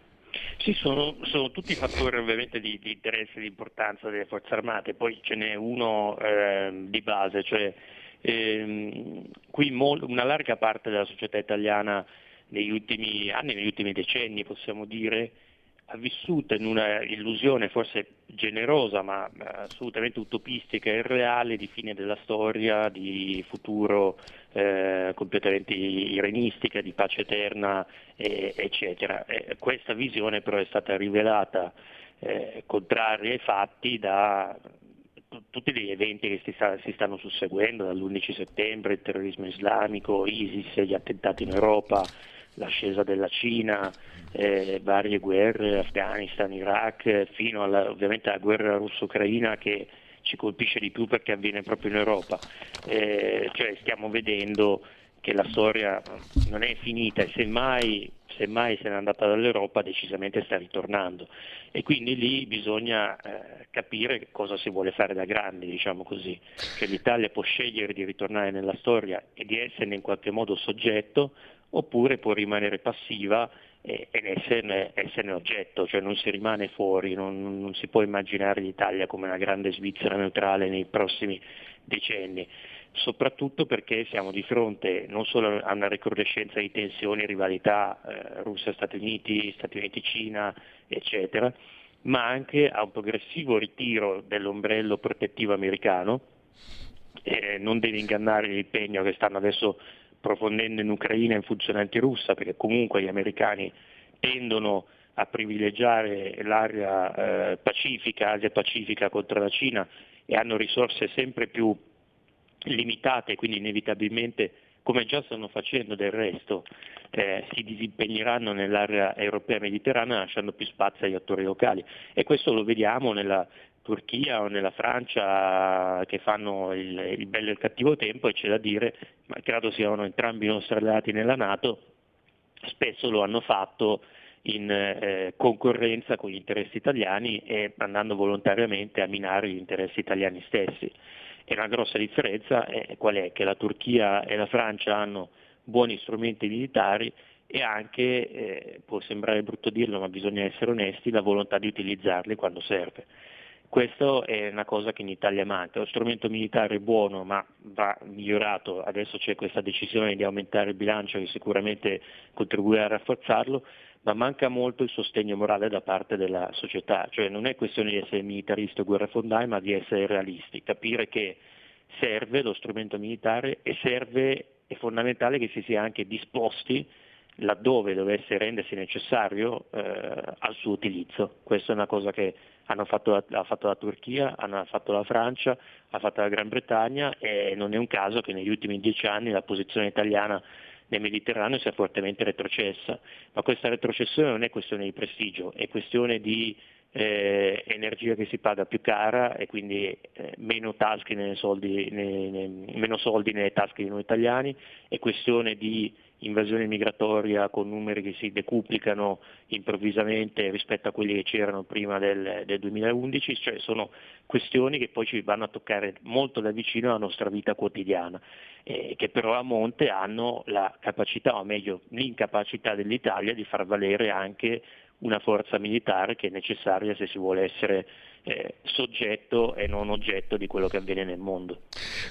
Sì, sono, sono, tutti fattori ovviamente di, di interesse e di importanza delle forze armate, poi ce n'è uno eh, di base, cioè ehm, qui mol- una larga parte della società italiana negli ultimi anni, negli ultimi decenni possiamo dire, ha vissuto in una illusione forse generosa ma assolutamente utopistica e irreale di fine della storia, di futuro eh, completamente irenistica, di pace eterna, eh, eccetera. E questa visione però è stata rivelata eh, contraria ai fatti da tutti gli eventi che si, sta, si, stanno susseguendo, dall'11 settembre, il terrorismo islamico, ISIS, gli attentati in Europa, l'ascesa della Cina, eh, varie guerre, Afghanistan, Iraq, fino alla, ovviamente alla guerra russo-ucraina che ci colpisce di più perché avviene proprio in Europa. Eh, cioè stiamo vedendo che la storia non è finita e semmai, semmai se n'è andata dall'Europa decisamente sta ritornando e quindi lì bisogna eh, capire cosa si vuole fare da grandi, diciamo così, che l'Italia può scegliere di ritornare nella storia e di esserne in qualche modo soggetto oppure può rimanere passiva ed esserne, esserne, oggetto, cioè non si rimane fuori, non, non, si può immaginare l'Italia come una grande Svizzera neutrale nei prossimi decenni, soprattutto perché siamo di fronte non solo a una recrudescenza di tensioni e rivalità eh, Russia-Stati Uniti, Stati Uniti-Cina, eccetera, ma anche a un progressivo ritiro dell'ombrello protettivo americano. Eh, non deve ingannare l'impegno che stanno adesso approfondendo in Ucraina in funzione antirussa, perché comunque gli americani tendono a privilegiare l'area eh, pacifica, Asia Pacifica contro la Cina e hanno risorse sempre più limitate, quindi inevitabilmente, come già stanno facendo del resto, eh, si disimpegneranno nell'area europea mediterranea lasciando più spazio agli attori locali. E questo lo vediamo nella Turchia o nella Francia che fanno il, il bello e il cattivo tempo e c'è da dire, malgrado siano entrambi i nostri alleati nella Nato, spesso lo hanno fatto in eh, concorrenza con gli interessi italiani e andando volontariamente a minare gli interessi italiani stessi. E una grossa differenza è qual è? Che la Turchia e la Francia hanno buoni strumenti militari e anche, eh, può sembrare brutto dirlo ma bisogna essere onesti, la volontà di utilizzarli quando serve. Questo è una cosa che in Italia manca. Lo strumento militare è buono ma va migliorato. Adesso c'è questa decisione di aumentare il bilancio che sicuramente contribuirà a rafforzarlo, ma manca molto il sostegno morale da parte della società. Cioè non è questione di essere militaristi o guerrafondai, ma di essere realisti, capire che serve lo strumento militare e serve, è fondamentale che si sia anche disposti laddove dovesse rendersi necessario eh, al suo utilizzo. Questa è una cosa che fatto la, ha fatto la Turchia, hanno fatto la Francia, ha fatto la Gran Bretagna e non è un caso che negli ultimi dieci anni la posizione italiana nel Mediterraneo sia fortemente retrocessa. Ma questa retrocessione non è questione di prestigio, è questione di eh, energia che si paga più cara e quindi eh, meno, soldi, nei, nei, meno soldi nelle tasche di noi italiani, è questione di invasione migratoria con numeri che si decuplicano improvvisamente rispetto a quelli che c'erano prima del, del 2011, cioè sono questioni che poi ci vanno a toccare molto da vicino la nostra vita quotidiana, eh, che però a monte hanno la capacità, o meglio l'incapacità dell'Italia di far valere anche una forza militare che è necessaria se si vuole essere eh, soggetto e non oggetto di quello che avviene nel mondo.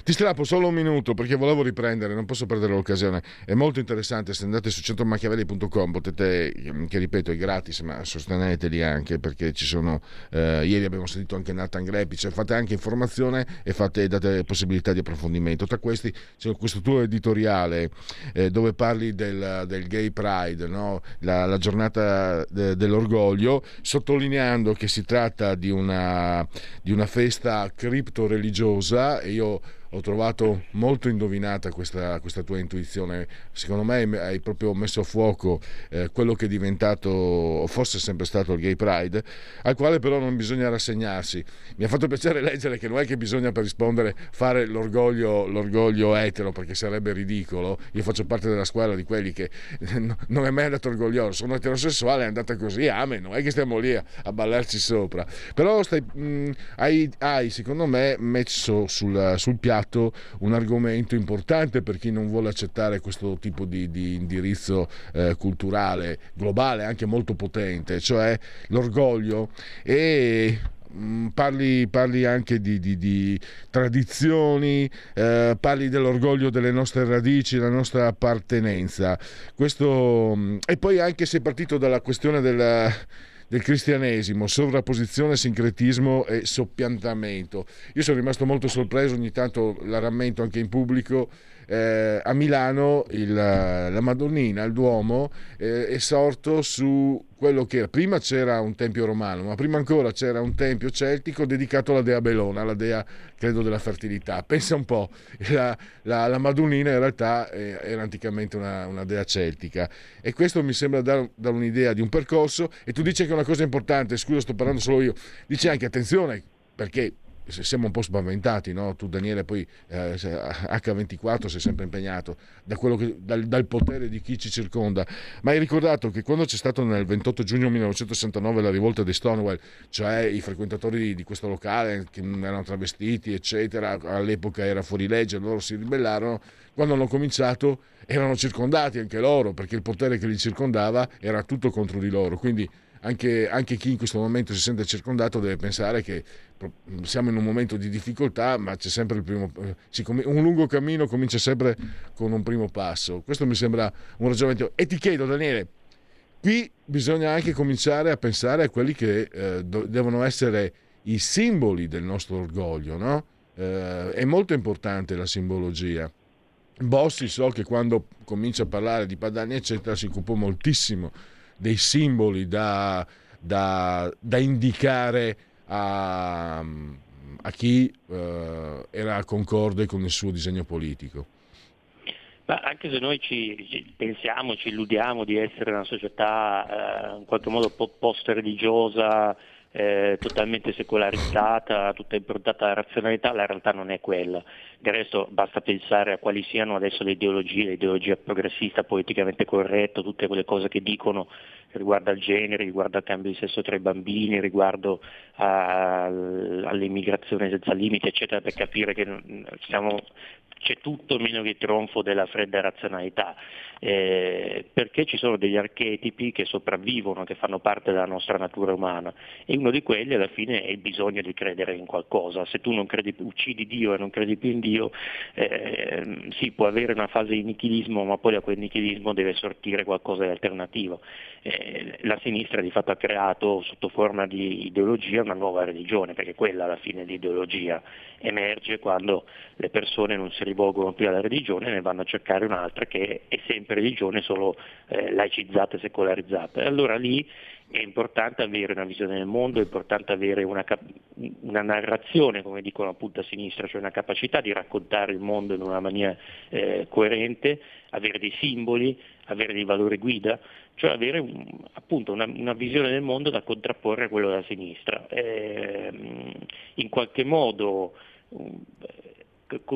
Ti strappo solo un minuto perché volevo riprendere, non posso perdere l'occasione. È molto interessante, se andate su centromachiavelli.com potete, che ripeto è gratis, ma sosteneteli anche perché ci sono, eh, ieri abbiamo sentito anche Nathan Greppi, cioè fate anche informazione e fate, date possibilità di approfondimento. Tra questi c'è questo tuo editoriale eh, dove parli del, del Gay Pride, no? la, la, giornata de, dell'orgoglio, sottolineando che si tratta di una di una festa cripto-religiosa e io ho trovato molto indovinata questa, questa tua intuizione. Secondo me hai proprio messo a fuoco eh, quello che è diventato, o fosse sempre stato il Gay Pride, al quale però non bisogna rassegnarsi. Mi ha fatto piacere leggere che non è che bisogna per rispondere fare l'orgoglio, l'orgoglio etero, perché sarebbe ridicolo. Io faccio parte della squadra di quelli che non è mai andato orgoglioso, sono eterosessuale, è andata così, amen, non è che stiamo lì a, a ballarci sopra. Però stai, mh, hai, hai, secondo me, messo sul, sul, piatto un argomento importante per chi non vuole accettare questo tipo di, di indirizzo eh, culturale globale, anche molto potente, cioè l'orgoglio e Mm, parli, parli, anche di, di, di tradizioni, eh, parli dell'orgoglio delle nostre radici, della nostra appartenenza. Questo, mm, e poi anche sei partito dalla questione della, del cristianesimo, sovrapposizione, sincretismo e soppiantamento. Io sono rimasto molto sorpreso, ogni tanto la rammento anche in pubblico eh, a Milano il, la Madonnina, il Duomo, eh, è sorto su quello che era. Prima c'era un tempio romano, ma prima ancora c'era un tempio celtico dedicato alla dea Belona, la dea, credo, della fertilità. Pensa un po', la, la, la Madonnina in realtà eh, era anticamente una, una, dea celtica. E questo mi sembra dare, dare un'idea di un percorso. E tu dici che una cosa importante, scusa, sto parlando solo io. Dici anche attenzione, perché siamo un po' spaventati, no? tu Daniele poi eh, H24 sei sempre impegnato da che, dal, dal, potere di chi ci circonda, ma hai ricordato che quando c'è stato nel 28 giugno 1969 la rivolta di Stonewall, cioè i frequentatori di, di questo locale che non erano travestiti eccetera, all'epoca era fuori legge, loro si ribellarono, quando hanno cominciato erano circondati anche loro perché il potere che li circondava era tutto contro di loro, quindi anche, anche, chi in questo momento si sente circondato deve pensare che siamo in un momento di difficoltà, ma c'è sempre il primo. Un lungo cammino comincia sempre con un primo passo. Questo mi sembra un ragionamento. E ti chiedo, Daniele, qui bisogna anche cominciare a pensare a quelli che eh, devono essere i simboli del nostro orgoglio, no? Eh, è molto importante la simbologia. Bossi so che quando comincia a parlare di Padani eccetera si occupò moltissimo dei simboli da, da, da indicare a, a chi eh, era concorde con il suo disegno politico. Ma anche se noi ci, pensiamo, ci illudiamo di essere una società eh, in qualche modo post-religiosa, eh, totalmente secolarizzata, tutta improntata alla razionalità, la realtà non è quella. Del resto basta pensare a quali siano adesso le ideologie, l'ideologia progressista, politicamente corretto, tutte quelle cose che dicono riguardo al genere, riguardo al cambio di sesso tra i bambini, riguardo a, all'immigrazione senza limiti, eccetera, per capire che siamo, c'è tutto meno che tronfo della fredda razionalità eh, perché ci sono degli archetipi che sopravvivono, che fanno parte della nostra natura umana e uno di quelli alla fine è il bisogno di credere in qualcosa. Se tu credi, uccidi Dio e non credi più in Dio, eh, sì, può avere una fase di nichilismo, ma poi da quel nichilismo deve sortire qualcosa di alternativo. Eh, la sinistra di fatto ha creato sotto forma di ideologia una nuova religione, perché quella alla fine di ideologia emerge quando le persone non si rivolgono più alla religione e ne vanno a cercare un'altra che è sempre religione solo eh, laicizzata e secolarizzata. E allora lì è importante avere una visione del mondo, è importante avere una, una, narrazione, come dicono appunto a sinistra, cioè una capacità di raccontare il mondo in una maniera eh, coerente, avere dei simboli, avere dei valori guida, cioè avere un, appunto una, una, visione del mondo da contrapporre a quello della sinistra. Eh, in qualche modo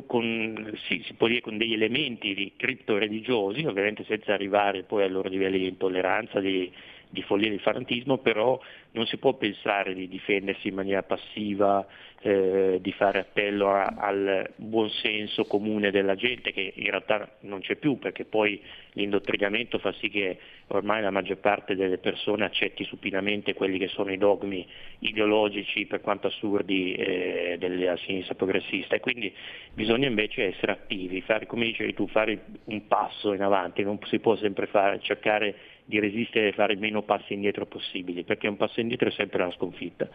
con, sì, si può dire con degli elementi cripto-religiosi, ovviamente senza arrivare poi ai loro livelli di intolleranza, di, di follia di fanatismo, però non si può pensare di difendersi in maniera passiva, eh, di fare appello a, al buonsenso comune della gente che in realtà non c'è più perché poi l'indottrinamento fa sì che ormai la maggior parte delle persone accetti supinamente quelli che sono i dogmi ideologici per quanto assurdi eh, della sinistra progressista. E quindi bisogna invece essere attivi, fare, come dicevi tu, fare un passo in avanti, non si può sempre fare, cercare di resistere e fare il meno passi indietro possibili, perché un passo indietro è sempre una sconfitta.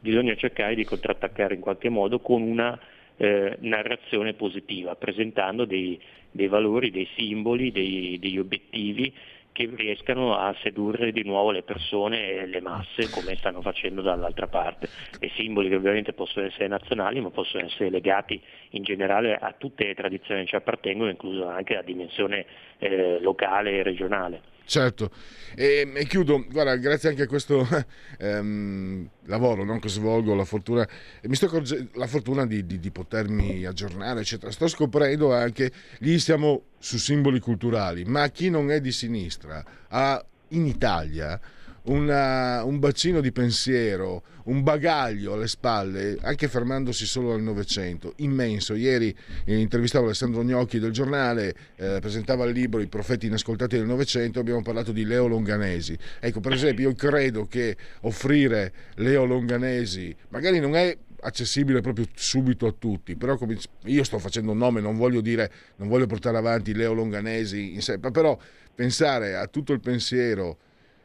Bisogna cercare di contrattaccare in qualche modo con una eh, narrazione positiva, presentando dei, dei, valori, dei simboli, dei, degli obiettivi che riescano a sedurre di nuovo le persone e le masse come stanno facendo dall'altra parte. E simboli che ovviamente possono essere nazionali ma possono essere legati in generale a tutte le tradizioni che ci appartengono, incluso anche la dimensione eh, locale e regionale. Certo, e, e, chiudo, guarda, grazie anche a questo ehm, lavoro no, che svolgo, la fortuna, mi sto accorgendo, la fortuna di, di, di, potermi aggiornare, eccetera. Sto scoprendo anche, lì siamo su simboli culturali, ma chi non è di sinistra ha in Italia una, un bacino di pensiero, un bagaglio alle spalle, anche fermandosi solo al Novecento, immenso. Ieri intervistavo Alessandro Gnocchi del giornale, eh, presentava il libro I profeti inascoltati del Novecento, abbiamo parlato di Leo Longanesi. Ecco, per esempio, io credo che offrire Leo Longanesi magari non è accessibile proprio subito a tutti, però io sto facendo un nome, non voglio dire, non voglio portare avanti Leo Longanesi sé, però pensare a tutto il pensiero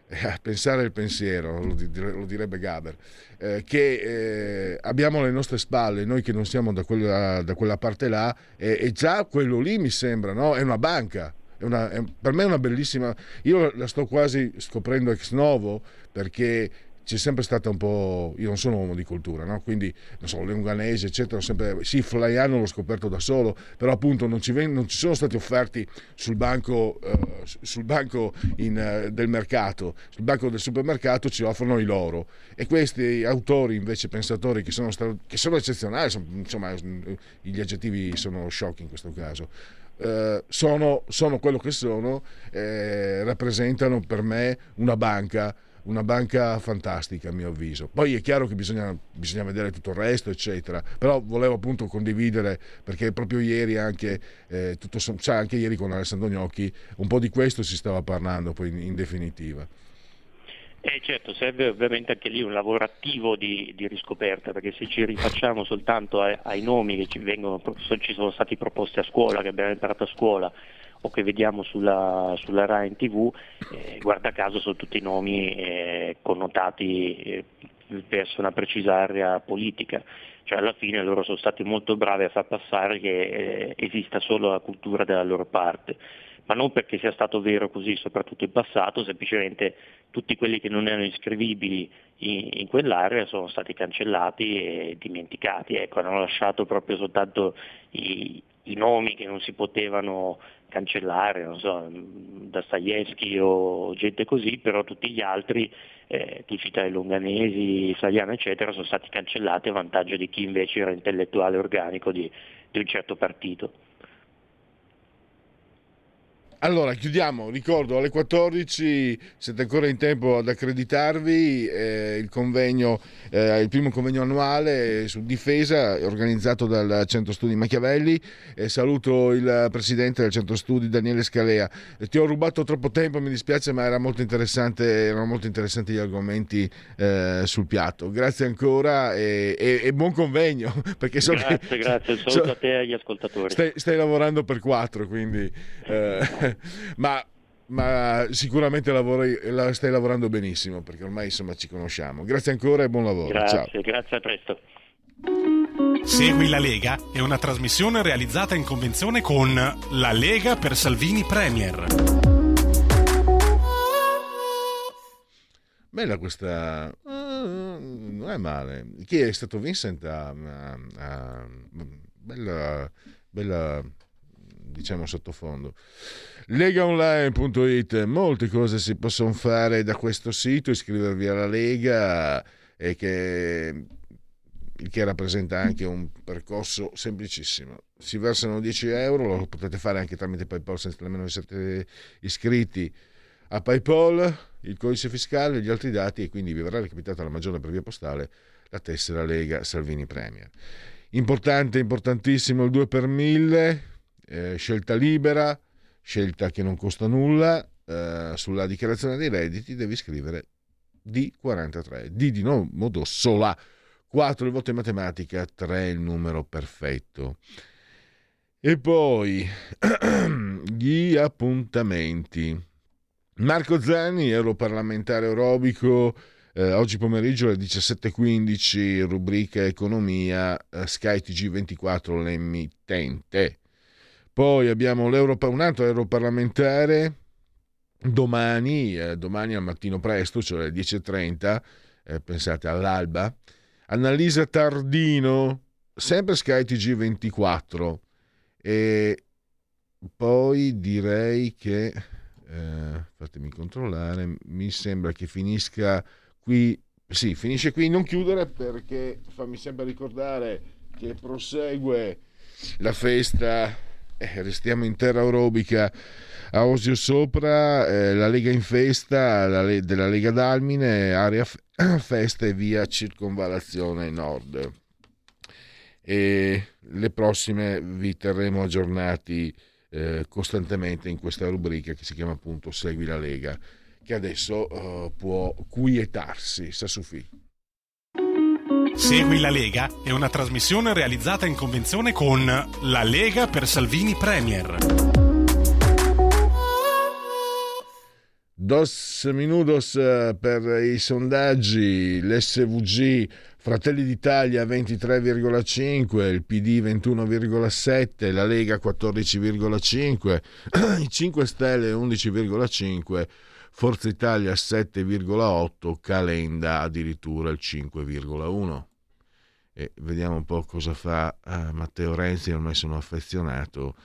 a pensare il pensiero, lo, direbbe Gaber, eh, che eh, abbiamo alle nostre spalle, noi che non siamo da quella, da quella parte là, e, già quello lì mi sembra, no? è una banca. Una, per me è una bellissima. Io la sto quasi scoprendo ex novo perché c'è sempre stata un po'. Io non sono uomo di cultura, no? quindi non so, l'unganese, eccetera. Sempre, sì, Flaiano l'ho scoperto da solo, però appunto non ci, ven... non ci sono stati offerti sul banco, uh, sul banco in, uh, del mercato, sul banco del supermercato ci offrono i loro. E questi autori, invece, pensatori che sono, stati, che sono eccezionali, sono, insomma, gli aggettivi sono shock in questo caso. Uh, sono, sono, quello che sono, eh, rappresentano per me una banca una banca fantastica a mio avviso. Poi è chiaro che bisogna, bisogna, vedere tutto il resto, eccetera, però volevo appunto condividere perché proprio ieri anche, eh, tutto, cioè anche ieri con Alessandro Gnocchi un po' di questo si stava parlando poi in, in definitiva. Eh certo, serve ovviamente anche lì un lavoro attivo di, di riscoperta, perché se ci rifacciamo soltanto ai, ai nomi che ci, vengono, ci sono stati proposti a scuola, che abbiamo imparato a scuola, o che vediamo sulla, sulla RAI in tv, eh, guarda caso sono tutti nomi eh, connotati eh, verso una precisa area politica. Cioè alla fine loro sono stati molto bravi a far passare che eh, esista solo la cultura della loro parte ma non perché sia stato vero così, soprattutto in passato, semplicemente tutti quelli che non erano iscrivibili in, in quell'area sono stati cancellati e dimenticati, ecco, hanno lasciato proprio soltanto i, i nomi che non si potevano cancellare, non so, Dostoevsky o gente così, però tutti gli altri, eh, tu citai Longanesi, Saliano eccetera, sono stati cancellati a vantaggio di chi invece era intellettuale organico di, di un certo partito. Allora, chiudiamo, ricordo alle 14 siete ancora in tempo ad accreditarvi, eh, il, convegno, eh, il primo convegno annuale su difesa organizzato dal Centro Studi Machiavelli. Eh, saluto il presidente del Centro Studi Daniele Scalea. Eh, ti ho rubato troppo tempo, mi dispiace, ma era molto erano molto interessanti gli argomenti eh, sul piatto. Grazie ancora e, e, e buon convegno. Perché so grazie, che, grazie, saluto so, a te e agli ascoltatori. Stai, stai lavorando per quattro, quindi... Ma, ma sicuramente lavori, stai lavorando benissimo perché ormai insomma ci conosciamo. Grazie ancora e buon lavoro. Grazie, Ciao. grazie a presto. Segui la Lega è una trasmissione realizzata in convenzione con La Lega per Salvini Premier. Bella questa. Uh, non è male. Chi è stato Vincent? A, a, a, bella, bella, diciamo, sottofondo. Legaonline.it molte cose si possono fare da questo sito iscrivervi alla Lega e che, che rappresenta anche un percorso semplicissimo. Si versano 10 euro lo potete fare anche tramite Paypal senza nemmeno essere iscritti a Paypal il codice fiscale e gli altri dati e quindi vi verrà recapitata la maggiore per via postale la tessera Lega Salvini Premier. Importante, importantissimo il 2 per 1000 eh, scelta libera scelta che non costa nulla, eh, sulla dichiarazione dei redditi devi scrivere D43, D di no, modo sola, 4 il voto in matematica, 3 il numero perfetto. E poi gli appuntamenti. Marco Zanni, europarlamentare aerobico, eh, oggi pomeriggio alle 17.15, rubrica Economia, eh, Sky TG24, l'emittente. Poi abbiamo un altro europarlamentare, domani, eh, domani al mattino presto, cioè alle 10.30, eh, pensate all'alba, Annalisa Tardino, sempre Sky TG24 e poi direi che eh, fatemi controllare mi sembra che finisca qui sì finisce qui non chiudere perché fammi sempre ricordare che prosegue la festa eh, restiamo in terra aerobica a Osio Sopra eh, la Lega in festa la, della Lega Dalmine area festa e via circonvallazione nord e le prossime vi terremo aggiornati eh, costantemente in questa rubrica che si chiama appunto Segui la Lega, che adesso uh, può quietarsi. Sassufi. Segui la Lega è una trasmissione realizzata in convenzione con La Lega per Salvini Premier. Dos minutos eh, per i sondaggi, l'SVG Fratelli d'Italia 23,5, il PD 21,7, la Lega 14,5, i 5 Stelle 11,5, Forza Italia 7,8, Calenda addirittura il 5,1. E vediamo un po' cosa fa ah, Matteo Renzi, ormai sono affezionato.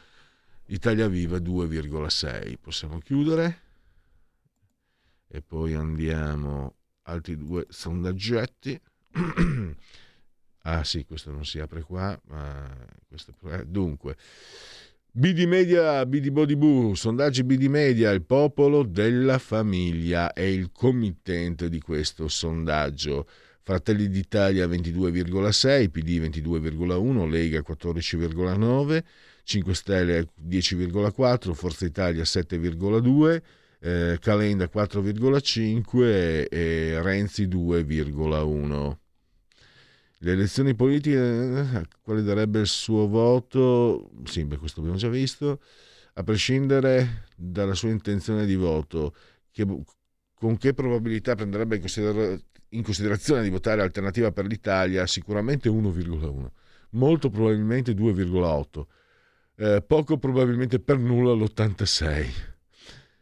Italia Viva 2,6. Possiamo chiudere? E poi andiamo altri due sondaggetti. ah sì, questo non si apre qua, ma questo... dunque, BD Media, BD Body Boo, sondaggi BD Media, il popolo della famiglia è il committente di questo sondaggio. Fratelli d'Italia 22,6, PD 22,1, Lega 14,9, 5 Stelle 10,4, Forza Italia 7,2, eh, Calenda 4,5 e Renzi 2,1. Le elezioni politiche, eh, quale darebbe il suo voto? Sì, beh, questo abbiamo già visto. A prescindere dalla sua intenzione di voto, che, con che probabilità prenderebbe in, considera- in considerazione di votare Alternativa per l'Italia? Sicuramente 1,1, molto probabilmente 2,8, eh, poco probabilmente per nulla l'86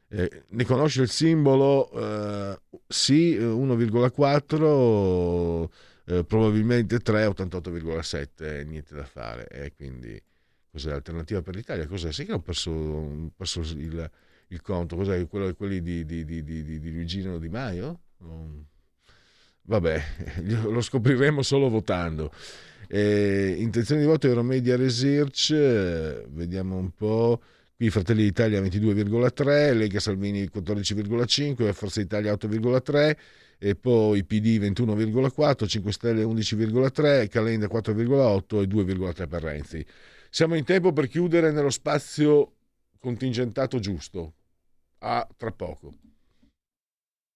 eh, ne conosce il simbolo? Eh, sì, 1,4, eh, probabilmente 3, 88,7, niente da fare. E quindi cos'è l'alternativa per l'Italia? Cos'è? Sì che ho perso, perso il, il, conto. Cos'è? Quello, quelli di, di, di, di, Luigino Di Maio? Vabbè, lo scopriremo solo votando. Eh, intenzione di voto Euromedia Research, vediamo un po'. Qui Fratelli d'Italia 22,3, Lega Salvini 14,5, Forza Italia 8,3 e poi PD 21,4, 5 Stelle 11,3, Calenda 4,8 e 2,3 per Renzi. Siamo in tempo per chiudere nello spazio contingentato giusto. A tra poco.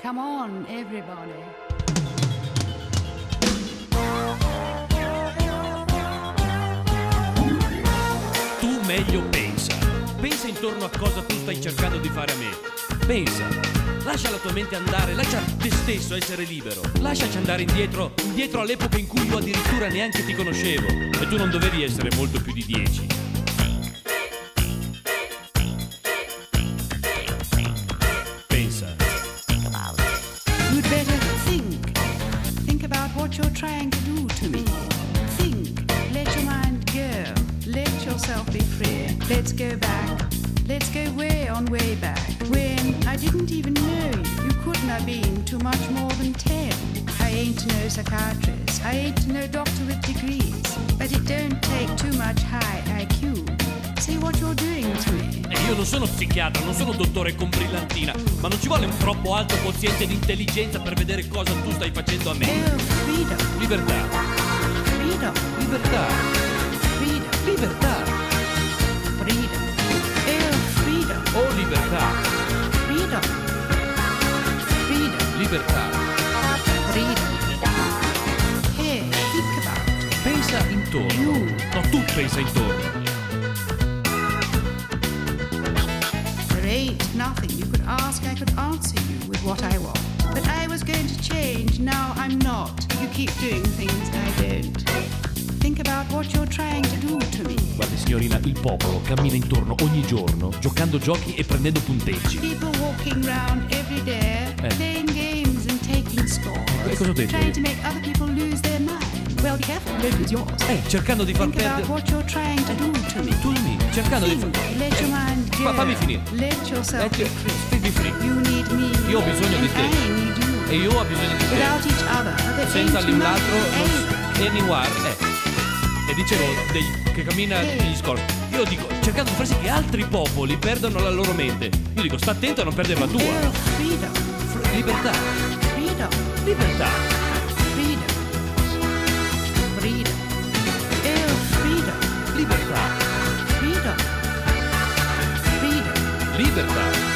Come on, everybody. Tu meglio pensa. Pensa intorno a cosa tu stai cercando di fare a me. Pensa. Lascia la tua mente andare, lascia te stesso essere libero. Lasciaci andare indietro, indietro all'epoca in cui io addirittura neanche ti conoscevo e tu non dovevi essere molto più di dieci. Let's go back Let's go way on way back when I didn't even know you. You couldn't have been too much more than ten. I ain't no psychiatrist, I ain't no doctor with degrees, but it don't take too much high IQ. See what you're doing to me. E io non sono psichiatra, non sono dottore con brillantina, ma non ci vuole un troppo alto quoziente di intelligenza per vedere cosa tu stai facendo a me. Oh, freedom, Libertà, freedom, libertà, freedom, libertà, libertà. freedom. Hey, think about. Pensa intorno. No, tu pensa intorno. There ain't nothing you could ask I could answer you with what I want. But I was going to change, now I'm not. You keep doing things I don't. Think about what you're trying to do to me. Guardi signorina, il popolo cammina intorno ogni giorno, giocando giochi e prendendo punteggi. People walking round every day, Eh. Don't lose yours. Eh, cercando di far perdere... what you're trying to do to me. Tu mi, cercando di far... let your mind go. Fa- fammi finire. Let yourself be Eh, free. stai free. You need me. Io ho bisogno di te. E io ho bisogno di te. Without each other, there Senza l'un l'altro, anywhere, eh. E dicevo, dei- che cammina negli scorsi. Io dico, cercando di far sì che altri popoli perdano la loro mente. Io dico, sta attento a non perdere la tua. Libertà, freedom, libertà, freedom, freedom. Oh, freedom, libertà, freedom, freedom. libertà.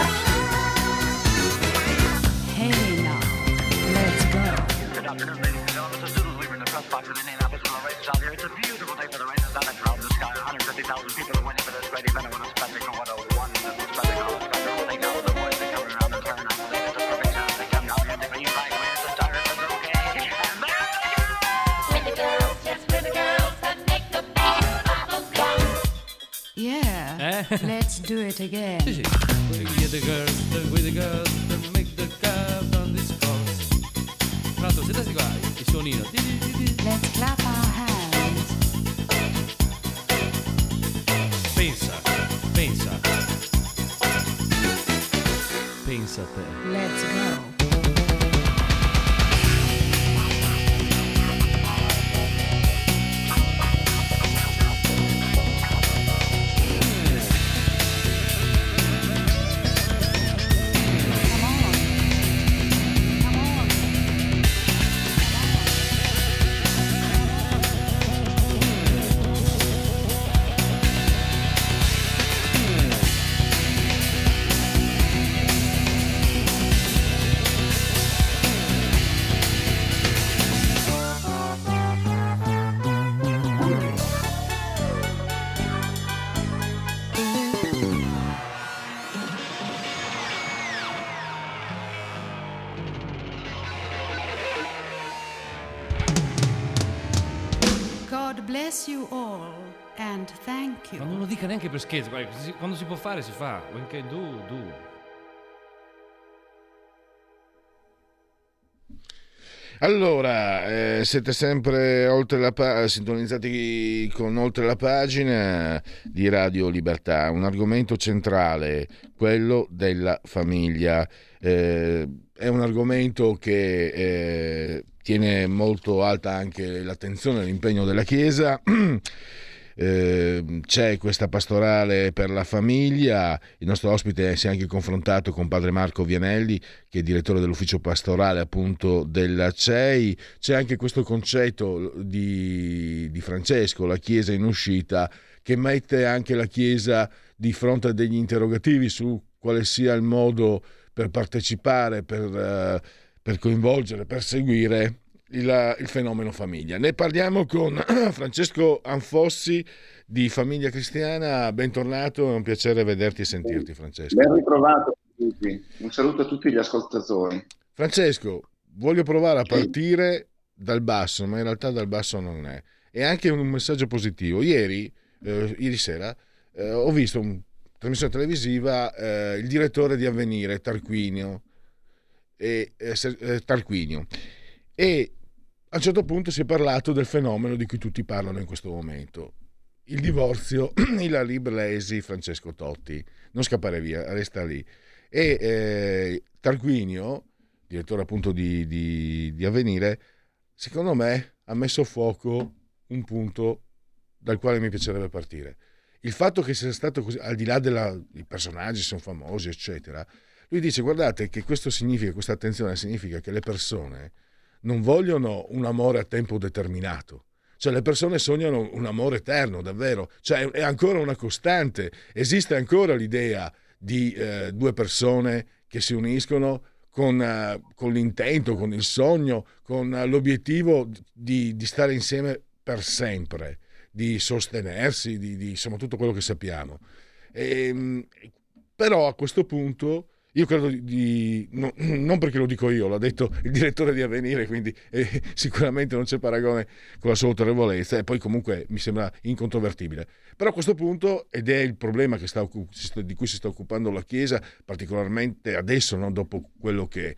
Dica neanche per scherzo, guarda, si- quando si può fare si fa. When can do, do. Allora, eh, siete sempre pa- sintonizzati con oltre la pagina di Radio Libertà, un argomento centrale, quello della famiglia. Eh, è un argomento che eh, tiene molto alta anche l'attenzione e l'impegno della Chiesa. Eh, c'è questa pastorale per la famiglia. Il nostro ospite si è anche confrontato con padre Marco Vianelli, che è direttore dell'ufficio pastorale appunto della CEI. C'è anche questo concetto di, di Francesco, la Chiesa in uscita, che mette anche la Chiesa di fronte a degli interrogativi su quale sia il modo per partecipare, per, eh, per coinvolgere, per seguire il, il fenomeno famiglia. Ne parliamo con Francesco Anfossi di Famiglia Cristiana. Bentornato, è un piacere vederti e sentirti, Francesco. Ben ritrovato tutti. Un saluto a tutti gli ascoltatori. Francesco, voglio provare a partire dal basso, ma in realtà dal basso non è. E anche un messaggio positivo. Ieri, eh, ieri sera, eh, ho visto una trasmissione televisiva, eh, il direttore di Avvenire, Tarquinio, e, eh, eh, Tarquinio. E a un certo punto si è parlato del fenomeno di cui tutti parlano in questo momento. il divorzio, Ilari Blesi, Francesco Totti. Non scappare via, resta lì. E eh, Tarquinio, direttore appunto di, di, di Avvenire, secondo me ha messo a fuoco un punto dal quale mi piacerebbe partire. Il fatto che sia stato così, al di là dei personaggi, sono famosi, eccetera, lui dice guardate che questo significa, questa attenzione significa che le persone non vogliono un amore a tempo determinato. Cioè le persone sognano un amore eterno, davvero. Cioè è ancora una costante. Esiste ancora l'idea di eh, due persone che si uniscono con, uh, con, l'intento, con il sogno, con uh, l'obiettivo di, di, stare insieme per sempre, di sostenersi, di, di insomma tutto quello che sappiamo. E, ehm, però a questo punto io credo di, no, non perché lo dico io, l'ha detto il direttore di Avvenire, quindi eh, sicuramente non c'è paragone con la sua autorevolezza e poi comunque mi sembra incontrovertibile. Però a questo punto, ed è il problema sta, di cui si sta occupando la Chiesa, particolarmente adesso, no? dopo quello che,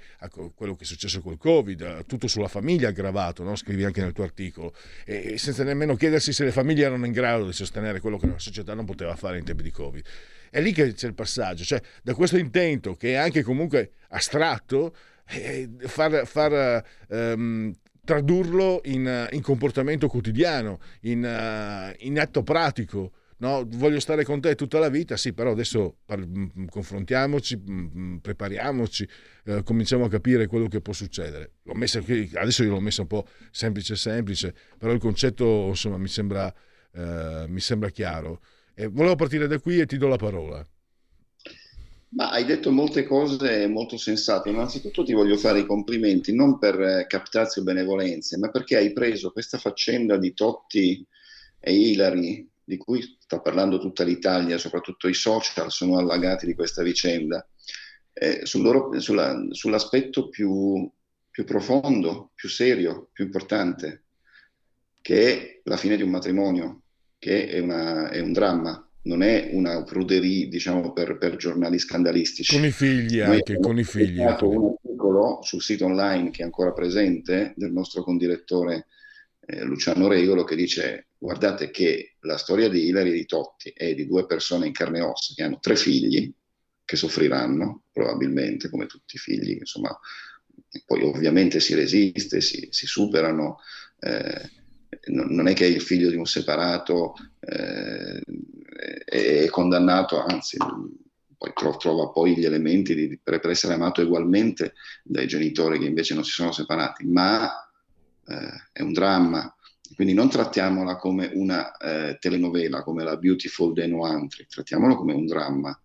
quello che, è successo col Covid, tutto sulla famiglia aggravato, no? scrivi anche nel tuo articolo, e senza nemmeno chiedersi se le famiglie erano in grado di sostenere quello che la società non poteva fare in tempi di Covid. È lì che c'è il passaggio, cioè da questo intento che è anche comunque astratto, eh, far, far um, tradurlo in, in, comportamento quotidiano, in, uh, in atto pratico. No, voglio stare con te tutta la vita, sì, però adesso par- mm, confrontiamoci, mm, mm, prepariamoci, eh, cominciamo a capire quello che può succedere. L'ho messa qui, adesso io l'ho messa un po' semplice semplice, però il concetto insomma mi sembra, eh, mi sembra chiaro. Eh, volevo partire da qui e ti do la parola. Ma hai detto molte cose molto sensate. Innanzitutto ti voglio fare i complimenti, non per eh, captazio benevolenze, ma perché hai preso questa faccenda di Totti e Ilari, di cui sta parlando tutta l'Italia, soprattutto i social sono allagati di questa vicenda, eh, sul loro, sulla, sull'aspetto più, più profondo, più serio, più importante, che è la fine di un matrimonio che è, una, è un dramma, non è una pruderie, diciamo, per, per giornali scandalistici. Con i figli Noi anche, con i figli. Ho fatto un articolo sul sito online che è ancora presente, del nostro condirettore eh, Luciano Regolo, che dice, guardate che la storia di Ilari e di Totti è di due persone in carne e ossa che hanno tre figli, che soffriranno probabilmente, come tutti i figli, insomma, poi ovviamente si resiste, si, si superano. Eh, non è che il figlio di un separato eh, è condannato, anzi poi trova poi gli elementi di, per, essere amato ugualmente dai genitori che invece non si sono separati, ma eh, è un dramma. Quindi non trattiamola come una eh, telenovela, come la Beautiful Day No Antri, trattiamolo come un dramma,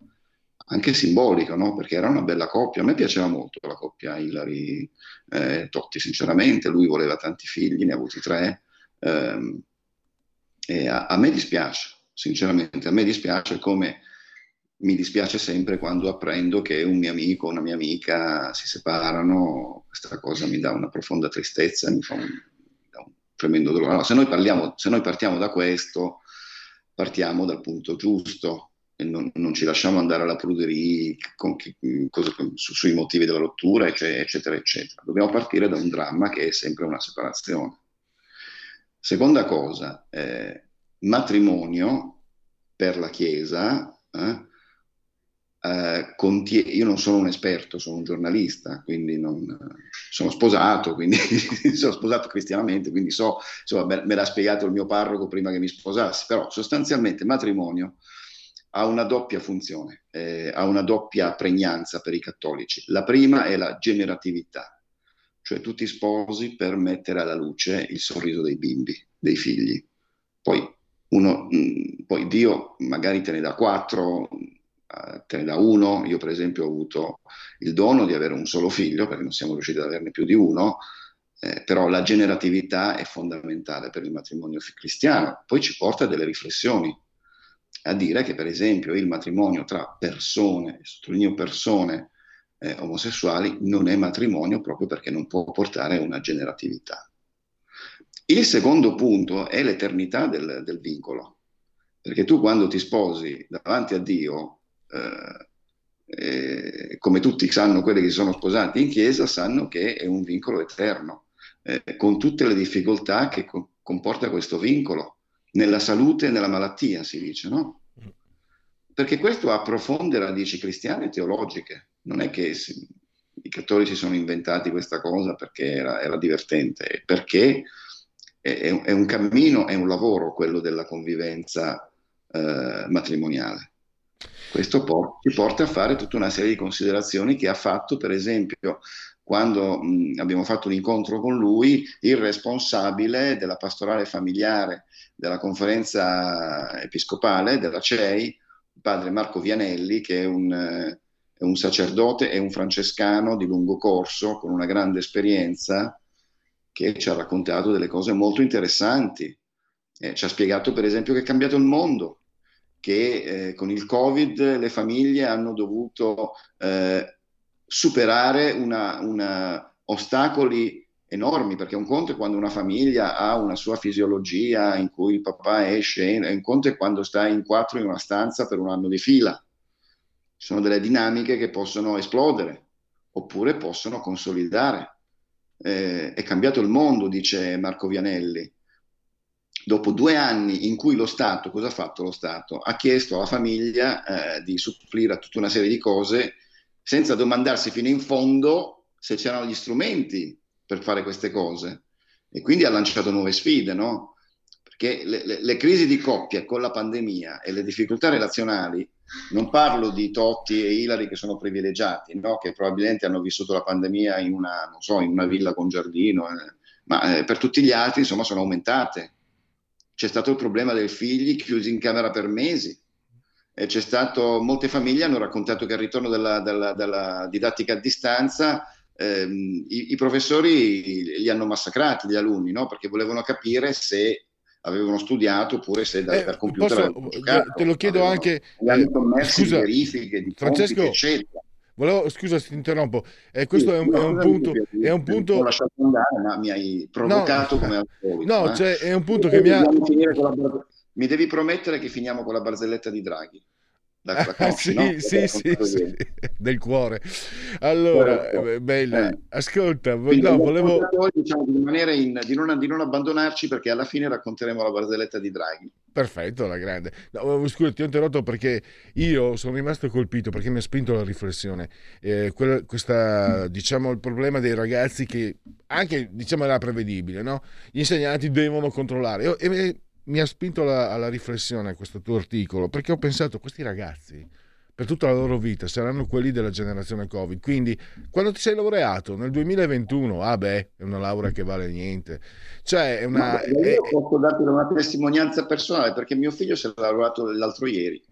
anche simbolico, no? perché era una bella coppia. A me piaceva molto la coppia Hillary eh, Totti, sinceramente, lui voleva tanti figli, ne ha avuti tre, Ehm, a, a, me dispiace, sinceramente, a me dispiace come mi dispiace sempre quando apprendo che un mio amico o una mia amica si separano, questa cosa mi dà una profonda tristezza, mi fa un, un tremendo dolore. Allora, se, noi parliamo, se noi partiamo da questo, partiamo dal punto giusto, e non, non, ci lasciamo andare alla pruderia con, cosa, su, sui motivi della rottura, eccetera, eccetera. Dobbiamo partire da un dramma che è sempre una separazione. Seconda cosa, eh, matrimonio per la Chiesa, eh, eh, contie- io non sono un esperto, sono un giornalista, quindi non, sono sposato, quindi sono sposato cristianamente, quindi so, insomma, me, l'ha spiegato il mio parroco prima che mi sposassi, però sostanzialmente matrimonio ha una doppia funzione, eh, ha una doppia pregnanza per i cattolici. La prima è la generatività, cioè tu ti sposi per mettere alla luce il sorriso dei bimbi, dei figli. Poi, uno, poi Dio magari te ne dà quattro, uh, te ne dà uno. Io per esempio ho avuto il dono di avere un solo figlio, perché non siamo riusciti ad averne più di uno, eh, però la generatività è fondamentale per il matrimonio cristiano. Poi ci porta a delle riflessioni, a dire che per esempio il matrimonio tra persone, sottolineo persone, eh, omosessuali non è matrimonio proprio perché non può portare a una generatività. Il secondo punto è l'eternità del, del vincolo, perché tu quando ti sposi davanti a Dio, eh, eh, come tutti sanno quelli che si sono sposati in chiesa, sanno che è un vincolo eterno, eh, con tutte le difficoltà che co- comporta questo vincolo, nella salute e nella malattia, si dice, no? Perché questo ha profonde radici cristiane e teologiche. Non è che i cattolici sono inventati questa cosa perché era, era divertente, perché è, è, un cammino, è un lavoro quello della convivenza eh, matrimoniale. Questo por- ci porta a fare tutta una serie di considerazioni che ha fatto, per esempio, quando mh, abbiamo fatto un incontro con lui, il responsabile della pastorale familiare della conferenza episcopale della CEI, padre Marco Vianelli, che è un, è un sacerdote e un francescano di lungo corso, con una grande esperienza, che ci ha raccontato delle cose molto interessanti. Eh, ci ha spiegato, per esempio, che è cambiato il mondo, che eh, con il Covid le famiglie hanno dovuto eh, superare una, una ostacoli enormi, perché un conto è quando una famiglia ha una sua fisiologia in cui il papà esce, un conto è quando sta in quattro in una stanza per un anno di fila. Sono delle dinamiche che possono esplodere oppure possono consolidare. Eh, è cambiato il mondo, dice Marco Vianelli. Dopo due anni in cui lo Stato, cosa ha fatto lo Stato? Ha chiesto alla famiglia eh, di supplire a tutta una serie di cose senza domandarsi fino in fondo se c'erano gli strumenti per fare queste cose. E quindi ha lanciato nuove sfide, no? Perché le, le, le crisi di coppia con la pandemia e le difficoltà relazionali, non parlo di Totti e Ilari che sono privilegiati, no? che probabilmente hanno vissuto la pandemia in una, so, in una villa con giardino, eh, ma eh, per tutti gli altri insomma sono aumentate. C'è stato il problema dei figli chiusi in camera per mesi, eh, c'è stato, molte famiglie hanno raccontato che al ritorno della, della, della didattica a distanza ehm, i, i, professori li hanno massacrati, gli alunni, no? perché volevano capire se avevano studiato oppure se da, eh, dal computer posso, giocato, te lo chiedo anche eh, scusa, verifiche di Francesco compiti, eccetera. Volevo, scusa se ti interrompo, eh, questo sì, è, un, è, un, punto. È un punto... Ho lasciato andare, ma mi hai provocato no, come al solito. No, eh? cioè, è un punto che mi ha. Mi devi promettere che finiamo con la barzelletta di Draghi da, da coach, sì, no? sì, sì, sì, del cuore. Allora, certo. eh, bella, eh. ascolta, Quindi, no, volevo... Diciamo di, in, di, non, di, non, abbandonarci perché alla fine racconteremo la barzelletta di Draghi. Perfetto, la grande. No, scusa, ti ho interrotto perché io sono rimasto colpito perché mi ha spinto la riflessione. Eh, quella, questa, diciamo, il problema dei ragazzi che anche, diciamo, era prevedibile, no? Gli insegnanti devono controllare. E, e, mi ha spinto alla, alla riflessione questo tuo articolo, perché ho pensato, questi ragazzi, per tutta la loro vita, saranno quelli della generazione Covid. Quindi, quando ti sei laureato nel 2021, ah beh, è una laurea che vale niente. Cioè, è una... No, io posso darti una testimonianza personale, perché mio figlio si è laureato l'altro ieri.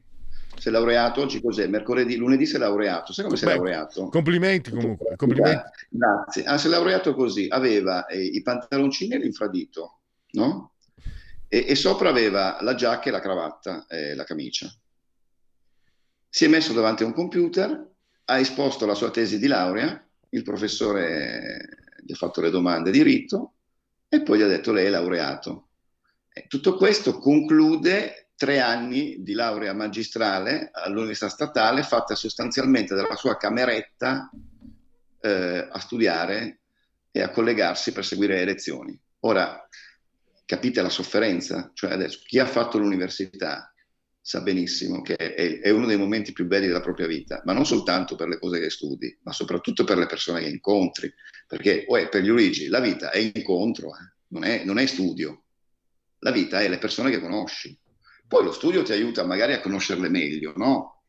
Si è laureato oggi cos'è? Mercoledì, lunedì si è laureato. Sai come si è laureato? Complimenti comunque. Complimenti. Grazie. Ah, si è laureato così. Aveva eh, i pantaloncini e l'infradito, no? E, e sopra aveva la giacca e la cravatta e la camicia. Si è messo davanti a un computer, ha esposto la sua tesi di laurea, il professore gli ha fatto le domande di rito e poi gli ha detto lei è laureato. E tutto questo conclude tre anni di laurea magistrale all'Università Statale fatta sostanzialmente dalla sua cameretta eh, a studiare e a collegarsi per seguire le lezioni. Ora, capite la sofferenza? Cioè adesso chi ha fatto l'università sa benissimo che è, è, uno dei momenti più belli della propria vita, ma non soltanto per le cose che studi, ma soprattutto per le persone che incontri, perché uè, per gli Luigi la vita è incontro, eh? non, è, non è studio, la vita è le persone che conosci. Poi lo studio ti aiuta magari a conoscerle meglio, no?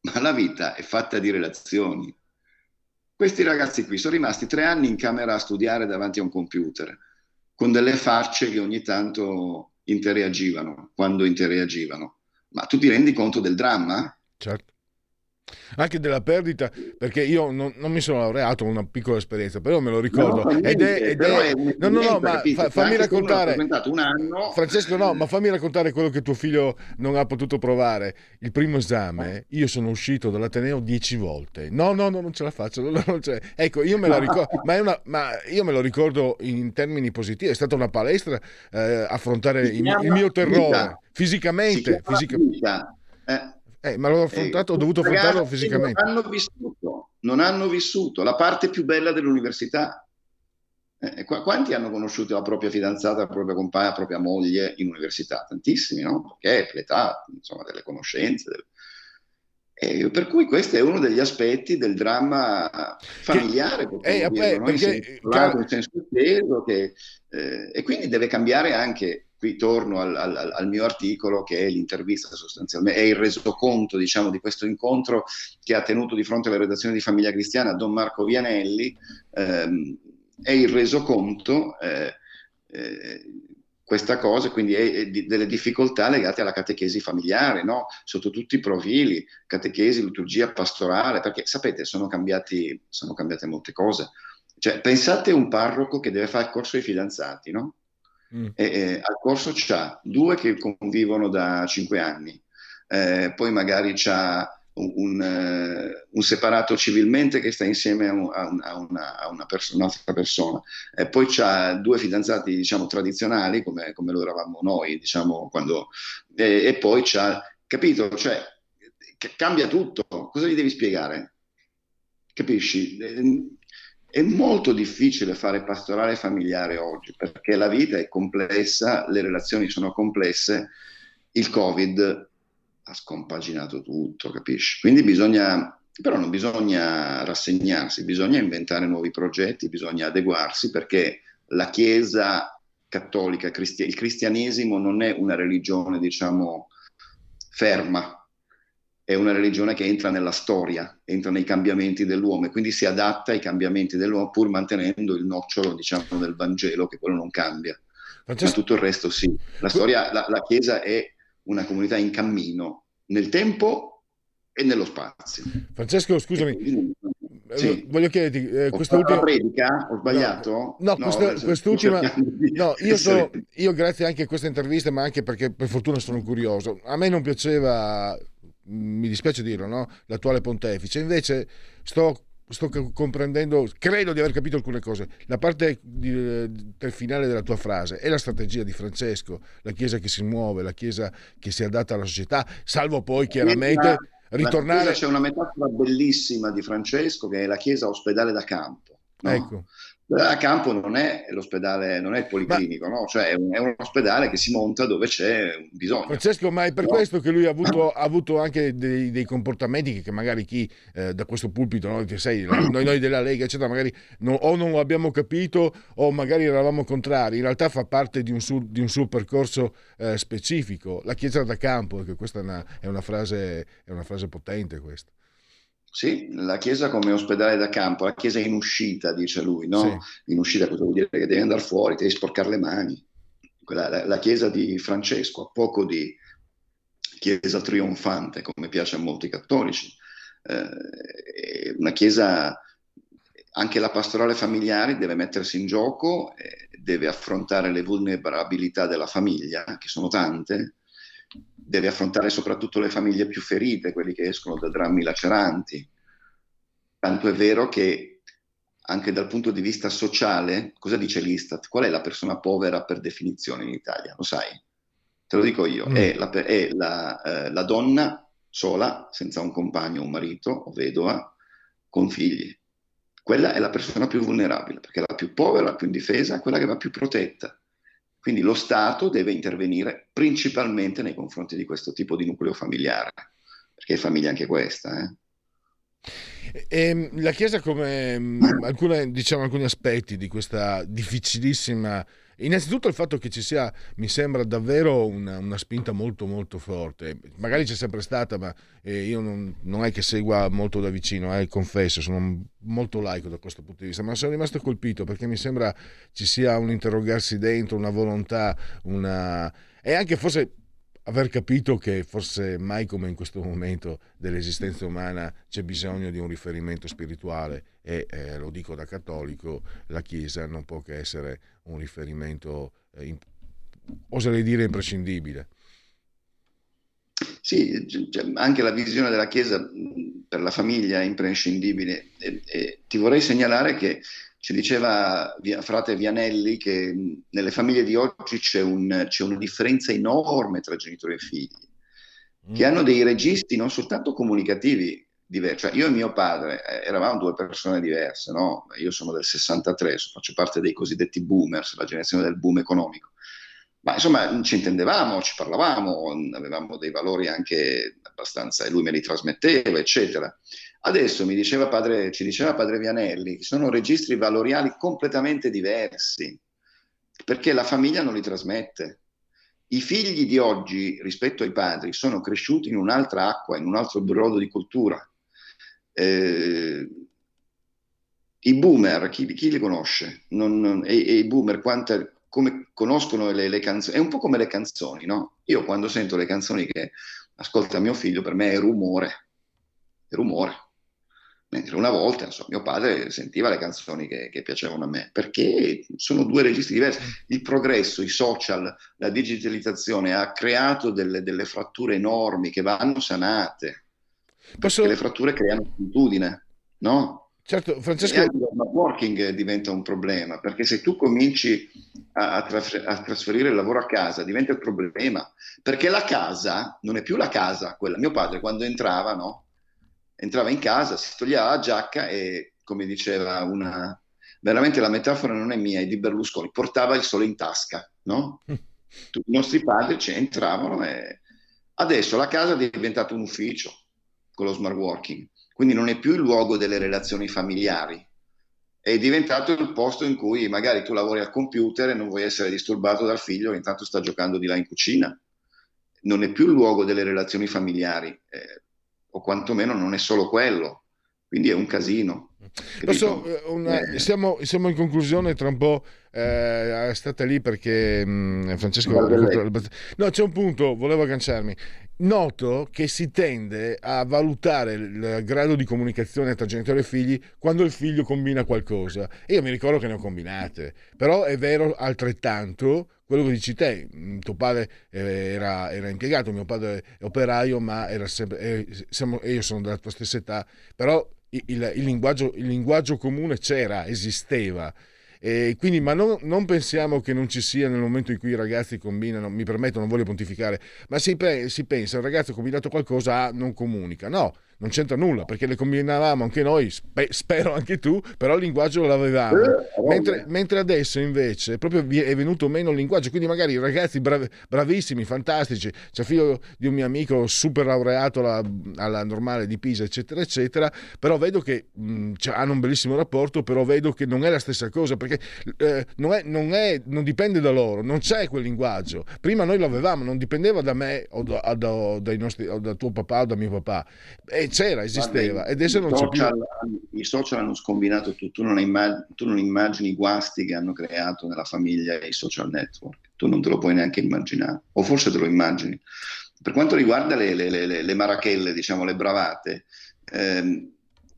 Ma la vita è fatta di relazioni. Questi ragazzi qui sono rimasti tre anni in camera a studiare davanti a un computer con delle facce che ogni tanto interreagivano, quando interreagivano. Ma tu ti rendi conto del dramma? Certo anche della perdita, perché io non, non, mi sono laureato, ho una piccola esperienza, però me lo ricordo. No, ed è, ed è, è no, no, no, ma fa, fammi raccontare. Francesco, no, ma fammi raccontare quello che tuo figlio non ha potuto provare. Il primo esame, io sono uscito dall'Ateneo dieci volte. No, no, no, non ce la faccio. No, ecco, io me la ricordo, ma, una, ma, io me lo ricordo in termini positivi. È stata una palestra eh, affrontare il, il, mio terrore fisicamente. fisicamente. Eh eh, ma l'ho affrontato, eh, ho dovuto affrontarlo fisicamente. Non hanno, vissuto, non hanno vissuto la parte più bella dell'università. Eh, quanti hanno conosciuto la propria fidanzata, la propria compagna, la propria moglie in università? Tantissimi, no? Perché l'età, insomma, delle conoscenze. Del... E per cui questo è uno degli aspetti del dramma familiare, che, eh, no? perché, in senso, car- in senso inteso, che, eh, e quindi deve cambiare anche qui torno al, al, al, mio articolo che è l'intervista sostanzialmente, è il resoconto diciamo, di questo incontro che ha tenuto di fronte alla redazione di Famiglia Cristiana Don Marco Vianelli, ehm, è il resoconto eh, eh, questa cosa, quindi è, di, delle difficoltà legate alla catechesi familiare, no? sotto tutti i profili, catechesi, liturgia pastorale, perché sapete sono, cambiati, sono cambiate molte cose. Cioè, pensate a un parroco che deve fare il corso ai fidanzati, no? Mm. E, e, al corso c'ha due che convivono da cinque anni, eh, poi magari c'ha un, un, uh, un, separato civilmente che sta insieme a, un, a, una, a una pers- un'altra persona, e poi c'ha due fidanzati diciamo tradizionali come, come lo eravamo noi, diciamo, quando, e, e poi c'ha, capito? Cioè, cambia tutto, cosa gli devi spiegare? Capisci? È molto difficile fare pastorale familiare oggi perché la vita è complessa, le relazioni sono complesse, il Covid ha scompaginato tutto, capisci? Quindi bisogna, però non bisogna rassegnarsi, bisogna inventare nuovi progetti, bisogna adeguarsi perché la Chiesa cattolica, il cristianesimo non è una religione, diciamo, ferma, è una religione che entra nella storia, entra nei cambiamenti dell'uomo e quindi si adatta ai cambiamenti dell'uomo pur mantenendo il nocciolo diciamo, del Vangelo che quello non cambia. Francesco... Ma tutto il resto sì. La, storia, la, la Chiesa è una comunità in cammino nel tempo e nello spazio. Francesco, scusami, eh, sì. voglio chiederti eh, quest'ultima predica ho sbagliato no, no, no questa, quest'ultima no io, sono, io grazie anche a questa intervista ma anche perché per fortuna sono curioso a me non piaceva mi dispiace dirlo, no? l'attuale pontefice. Invece sto, sto, comprendendo, credo di aver capito alcune cose. La parte di, del finale della tua frase è la strategia di Francesco, la Chiesa che si muove, la Chiesa che si adatta alla società, salvo poi chiaramente ritornare... C'è una metafora bellissima di Francesco che è la Chiesa ospedale da campo. No? Ecco a campo non è l'ospedale, non è il policlinico, ma... no? cioè è un, è un, ospedale che si monta dove c'è un bisogno. Francesco, ma è per no? questo che lui ha avuto, ha avuto anche dei, dei, comportamenti che magari chi eh, da questo pulpito, no? che sei, noi, noi, della Lega, eccetera, magari non, o non lo abbiamo capito o magari eravamo contrari. In realtà fa parte di un suo, di un suo percorso eh, specifico. La Chiesa da campo, perché questa è una, è una, frase, è una frase potente questa. Sì, la chiesa come ospedale da campo, la chiesa in uscita, dice lui, no? Sì. In uscita cosa vuol dire? Che devi andare fuori, devi sporcare le mani. Quella, la, la, chiesa di Francesco ha poco di chiesa trionfante, come piace a molti cattolici. Eh, una chiesa, anche la pastorale familiare deve mettersi in gioco, eh, deve affrontare le vulnerabilità della famiglia, che sono tante, deve affrontare soprattutto le famiglie più ferite, quelli che escono da drammi laceranti. Tanto è vero che anche dal punto di vista sociale, cosa dice l'Istat? Qual è la persona povera per definizione in Italia? Lo sai? Te lo dico io. Mm. È, la, è la, eh, la donna sola, senza un compagno, un marito o vedova, con figli. Quella è la persona più vulnerabile, perché è la più povera, la più indifesa, quella che va più protetta. Quindi lo Stato deve intervenire principalmente nei confronti di questo tipo di nucleo familiare, perché è famiglia anche questa. Eh? E, ehm, la Chiesa come alcune, diciamo, alcuni aspetti di questa difficilissima Innanzitutto il fatto che ci sia, mi sembra davvero una, una spinta molto molto forte, magari c'è sempre stata, ma eh, io non, non, è che segua molto da vicino, eh, confesso, sono molto laico da questo punto di vista, ma sono rimasto colpito perché mi sembra ci sia un interrogarsi dentro, una volontà, una... e anche forse aver capito che forse mai come in questo momento dell'esistenza umana c'è bisogno di un riferimento spirituale e eh, lo dico da cattolico, la Chiesa non può che essere un riferimento, eh, in, oserei dire, imprescindibile. Sì, anche la visione della Chiesa per la famiglia è imprescindibile. E, e ti vorrei segnalare che ci diceva frate Vianelli che nelle famiglie di oggi c'è, un, c'è una differenza enorme tra genitori e figli, mm. che hanno dei registri non soltanto comunicativi diverse. Cioè, io e mio padre eh, eravamo due persone diverse, no? Io sono del 63, faccio parte dei cosiddetti boomers, la generazione del boom economico. Ma insomma, ci intendevamo, ci parlavamo, avevamo dei valori anche abbastanza, e lui me li trasmetteva, eccetera. Adesso mi diceva padre, ci diceva padre Vianelli, sono registri valoriali completamente diversi, perché la famiglia non li trasmette. I figli di oggi rispetto ai padri sono cresciuti in un'altra acqua, in un altro brodo di cultura. Eh, I boomer, chi, chi, li conosce? Non, non, e, e, i boomer, quante, come conoscono le, le, canzoni? È un po' come le canzoni, no? Io quando sento le canzoni che ascolta mio figlio, per me è rumore, è rumore. Mentre una volta, insomma, mio padre sentiva le canzoni che, che, piacevano a me, perché sono due registri diversi. Il progresso, i social, la digitalizzazione ha creato delle, delle fratture enormi che vanno sanate. Posso... Perché le fratture creano solitudine, no? Certo, Francesco... E anche il working diventa un problema, perché se tu cominci a, a, trasferire il lavoro a casa, diventa il problema, perché la casa non è più la casa, quella. Mio padre quando entrava, no? entrava in casa, si toglieva la giacca e, come diceva una... Veramente la metafora non è mia, è di Berlusconi, portava il sole in tasca, no? I nostri padri ci entravano e... Adesso la casa è diventata un ufficio con lo smart working, quindi non è più il luogo delle relazioni familiari, è diventato il posto in cui magari tu lavori al computer e non vuoi essere disturbato dal figlio che intanto sta giocando di là in cucina. Non è più il luogo delle relazioni familiari. Eh, o quantomeno non è solo quello, quindi è un casino. Posso, eh, una, eh. siamo, siamo, in conclusione tra un po'. Eh, state lì perché mh, mm, Francesco. No, c'è un punto, volevo agganciarmi. Noto che si tende a valutare il grado di comunicazione tra genitori e figli quando il figlio combina qualcosa. Io mi ricordo che ne ho combinate, però è vero altrettanto quello che dici te, mm, tuo padre eh, era, era impiegato, mio padre è operaio, ma era sempre, eh, siamo, io sono della tua stessa età, però il, il, linguaggio, il linguaggio comune c'era, esisteva. E quindi, ma non, non, pensiamo che non ci sia nel momento in cui i ragazzi combinano, mi permetto, non voglio pontificare, ma si, si pensa, il ragazzo ha combinato qualcosa, non comunica. No, non c'entra nulla perché le combinavamo anche noi, spe- spero anche tu, però il linguaggio l'avevamo. Mentre, mentre, adesso invece proprio è venuto meno il linguaggio, quindi magari i ragazzi brav- bravissimi, fantastici, c'è figlio di un mio amico super laureato alla, alla normale di Pisa, eccetera, eccetera, però vedo che mh, hanno un bellissimo rapporto, però vedo che non è la stessa cosa perché eh, non, è, non, è, non, dipende da loro, non c'è quel linguaggio. Prima noi lo avevamo, non dipendeva da me o da, da, da, nostri, o da tuo papà o da mio papà. E c'era, esisteva Guarda, ed adesso non c'è più. I social hanno scombinato tutto, tu non, immagini, tu non immagini i guasti che hanno creato nella famiglia i social network, tu non te lo puoi neanche immaginare, o forse te lo immagini. Per quanto riguarda le, le, le, le marachelle, diciamo le bravate, ehm,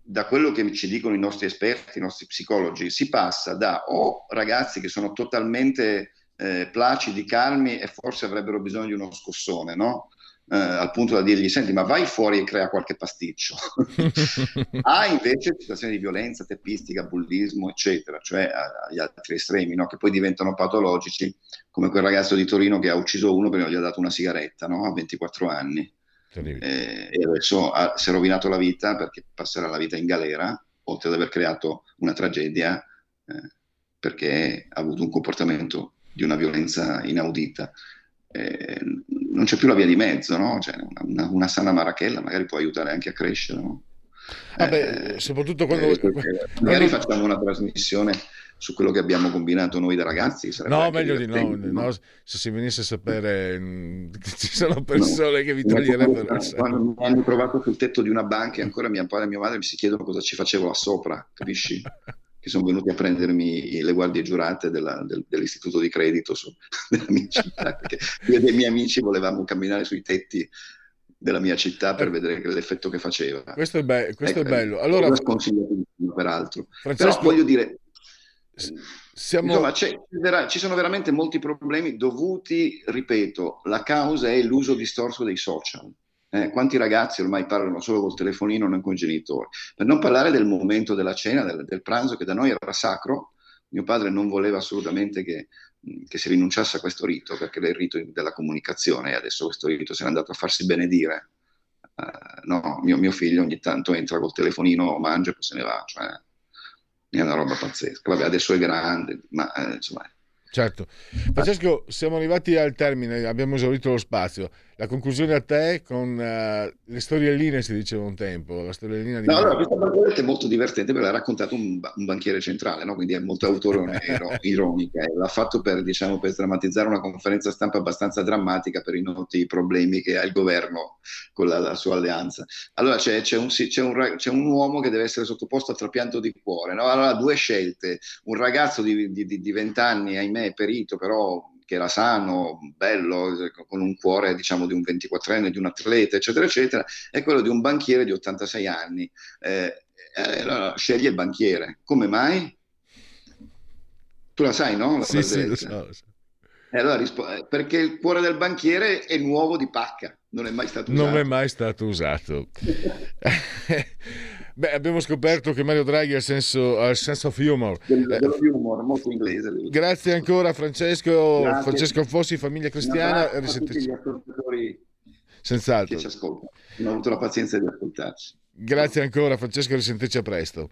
da quello che ci dicono i nostri esperti, i nostri psicologi, si passa da o ragazzi che sono totalmente eh, placidi, calmi e forse avrebbero bisogno di uno scossone, no? Eh, al punto da dirgli senti ma vai fuori e crea qualche pasticcio ha invece situazioni di violenza teppistica, bullismo eccetera cioè agli altri estremi no? che poi diventano patologici come quel ragazzo di Torino che ha ucciso uno perché gli ha dato una sigaretta no? a 24 anni eh, e adesso ha, si è rovinato la vita perché passerà la vita in galera oltre ad aver creato una tragedia eh, perché ha avuto un comportamento di una violenza inaudita eh, non c'è più la via di mezzo, no? cioè, una, una, sana marachella magari può aiutare anche a crescere. No? Vabbè, eh, soprattutto quando... Eh, magari quando... facciamo una trasmissione su quello che abbiamo combinato noi da ragazzi. No, meglio di no, no, Se si venisse a sapere mm, ci sono persone no. che vi toglierebbero Quando mi hanno trovato sul tetto di una banca e ancora mia padre e mia madre mi si chiedono cosa ci facevo là sopra, capisci? che sono venuti a prendermi le guardie giurate della, del, dell'istituto di credito su, della mia città, perché io e dei miei amici volevamo camminare sui tetti della mia città per vedere l'effetto che faceva. Questo è, be- questo ecco, è bello. Allora, peraltro. Francesco, Però voglio dire, siamo... insomma, ci sono veramente molti problemi dovuti, ripeto, la causa è l'uso distorso dei social. Eh, quanti ragazzi ormai parlano solo col telefonino, non con i genitori? Per non parlare del momento della cena, del, del pranzo, che da noi era sacro. Mio padre non voleva assolutamente che, che, si rinunciasse a questo rito, perché era il rito della comunicazione, e adesso questo rito se n'è andato a farsi benedire uh, no, mio, mio, figlio ogni tanto entra col telefonino, mangia e poi se ne va, cioè è una roba pazzesca. Vabbè, adesso è grande, ma eh, insomma Certo. Francesco, siamo arrivati al termine, abbiamo esaurito lo spazio. La conclusione a te con uh, le storielline, si diceva un tempo. La storiellina di no, allora, questa barzelletta è molto divertente perché l'ha raccontato un, un banchiere centrale, no? quindi è molto autoironica. L'ha fatto per, diciamo, per drammatizzare una conferenza stampa abbastanza drammatica per i noti problemi che ha il governo con la, la sua alleanza. Allora c'è, c'è, un, c'è, un, c'è, un, uomo che deve essere sottoposto a trapianto di cuore. No? Allora due scelte. Un ragazzo di, di, di 20 anni, ahimè, perito, però che era sano, bello, con un cuore diciamo di un 24enne, di un atleta, eccetera, eccetera, è quello di un banchiere di 86 anni. Eh, eh, sceglie il banchiere. Come mai? Tu la sai, no? La sì, sì, lo so. Lo so. Allora rispo- eh, perché il cuore del banchiere è nuovo di pacca, non è mai stato usato. Non è mai stato usato. Beh, abbiamo scoperto che Mario Draghi ha senso, ha il sense of humor. Dello humor, molto inglese. Grazie ancora Francesco, Grazie. Francesco Fossi, famiglia cristiana. A tutti gli ascoltatori Senz'altro. che ci ascoltano. Non ho avuto la pazienza di ascoltarci. Grazie ancora Francesco, risentirci a presto.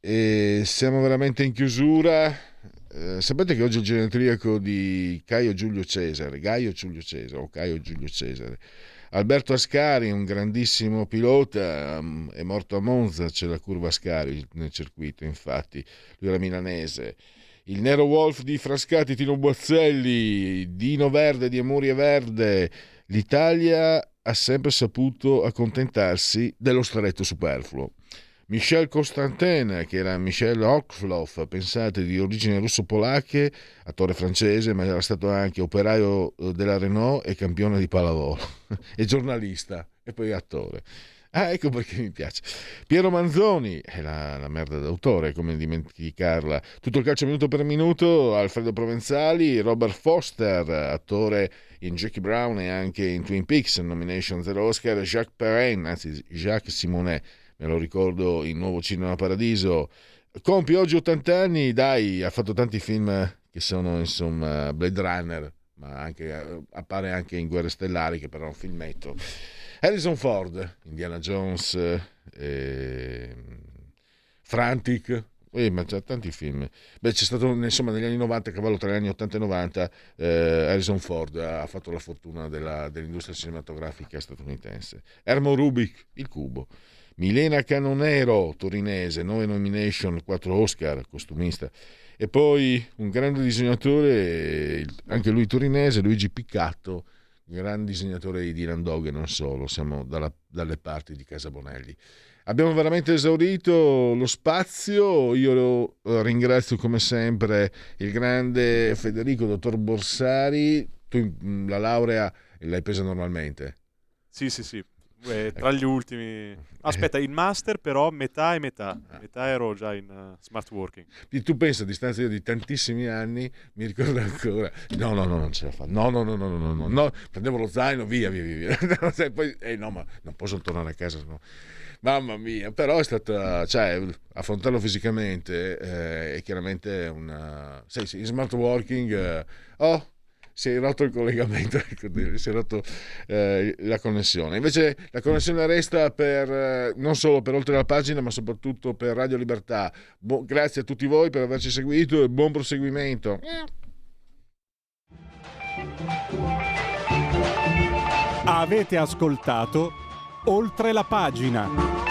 E siamo veramente in chiusura. Eh, sapete che oggi è il genetriaco di Caio Giulio Cesare, Gaio Giulio Cesare o Caio Giulio Cesare. Alberto Ascari, un grandissimo pilota, um, è morto a Monza, c'è la curva Ascari nel circuito, infatti, lui era milanese. Il Nero Wolf di Frascati, Tino Boazzelli, Dino Verde di Amuria Verde. L'Italia ha sempre saputo accontentarsi dello stretto superfluo. Michel Constantin, che era Michel Ockfloff, pensate di origini russo-polacche, attore francese, ma era stato anche operaio eh, della Renault e campione di pallavolo, e giornalista, e poi attore. Ah, ecco perché mi piace. Piero Manzoni, è la, la merda d'autore, come dimenticarla. Tutto il calcio minuto per minuto, Alfredo Provenzali, Robert Foster, attore in Jackie Brown e anche in Twin Peaks, nomination zero Oscar, Jacques Perrin, anzi Jacques Simonet, me lo ricordo in Nuovo Cinema Paradiso. Compie oggi 80 anni, dai, ha fatto tanti film che sono insomma Blade Runner, ma anche, appare anche in Guerre Stellari, che però è un filmetto. Harrison Ford, Indiana Jones, eh, Frantic, eh, ma c'è tanti film. Beh, c'è stato insomma negli anni 90, cavallo tra gli anni 80 e 90, eh, Harrison Ford ha fatto la fortuna della, dell'industria cinematografica statunitense. Ermo Rubik, Il Cubo. Milena Canonero, torinese, 9 nomination, 4 Oscar, costumista. E poi un grande disegnatore, anche lui torinese, Luigi Piccatto, gran disegnatore di Dylan Dog e non solo, siamo dalla, dalle parti di Casa Bonelli. Abbiamo veramente esaurito lo spazio, io ringrazio come sempre il grande Federico, dottor Borsari, tu la laurea l'hai presa normalmente? Sì, sì, sì, eh, tra gli ultimi. Aspetta, il master però metà e metà. Metà ero già in uh, smart working. Tu pensa a distanza di tantissimi anni, mi ricordo ancora. No, no, no, non ce la fa. No, no, no, no, no, no, no. Prendevo lo zaino, via, via, via. via. Poi, eh, no, ma non posso tornare a casa, no. Mamma mia, però è stata, cioè, affrontarlo fisicamente eh, è chiaramente una... Sì, sì, in smart working, eh, oh, si è rotto il collegamento, ecco, si è rotto eh, la connessione. Invece la connessione resta per, eh, non solo per oltre la pagina, ma soprattutto per Radio Libertà. Bo- grazie a tutti voi per averci seguito e buon proseguimento. Avete ascoltato oltre la pagina.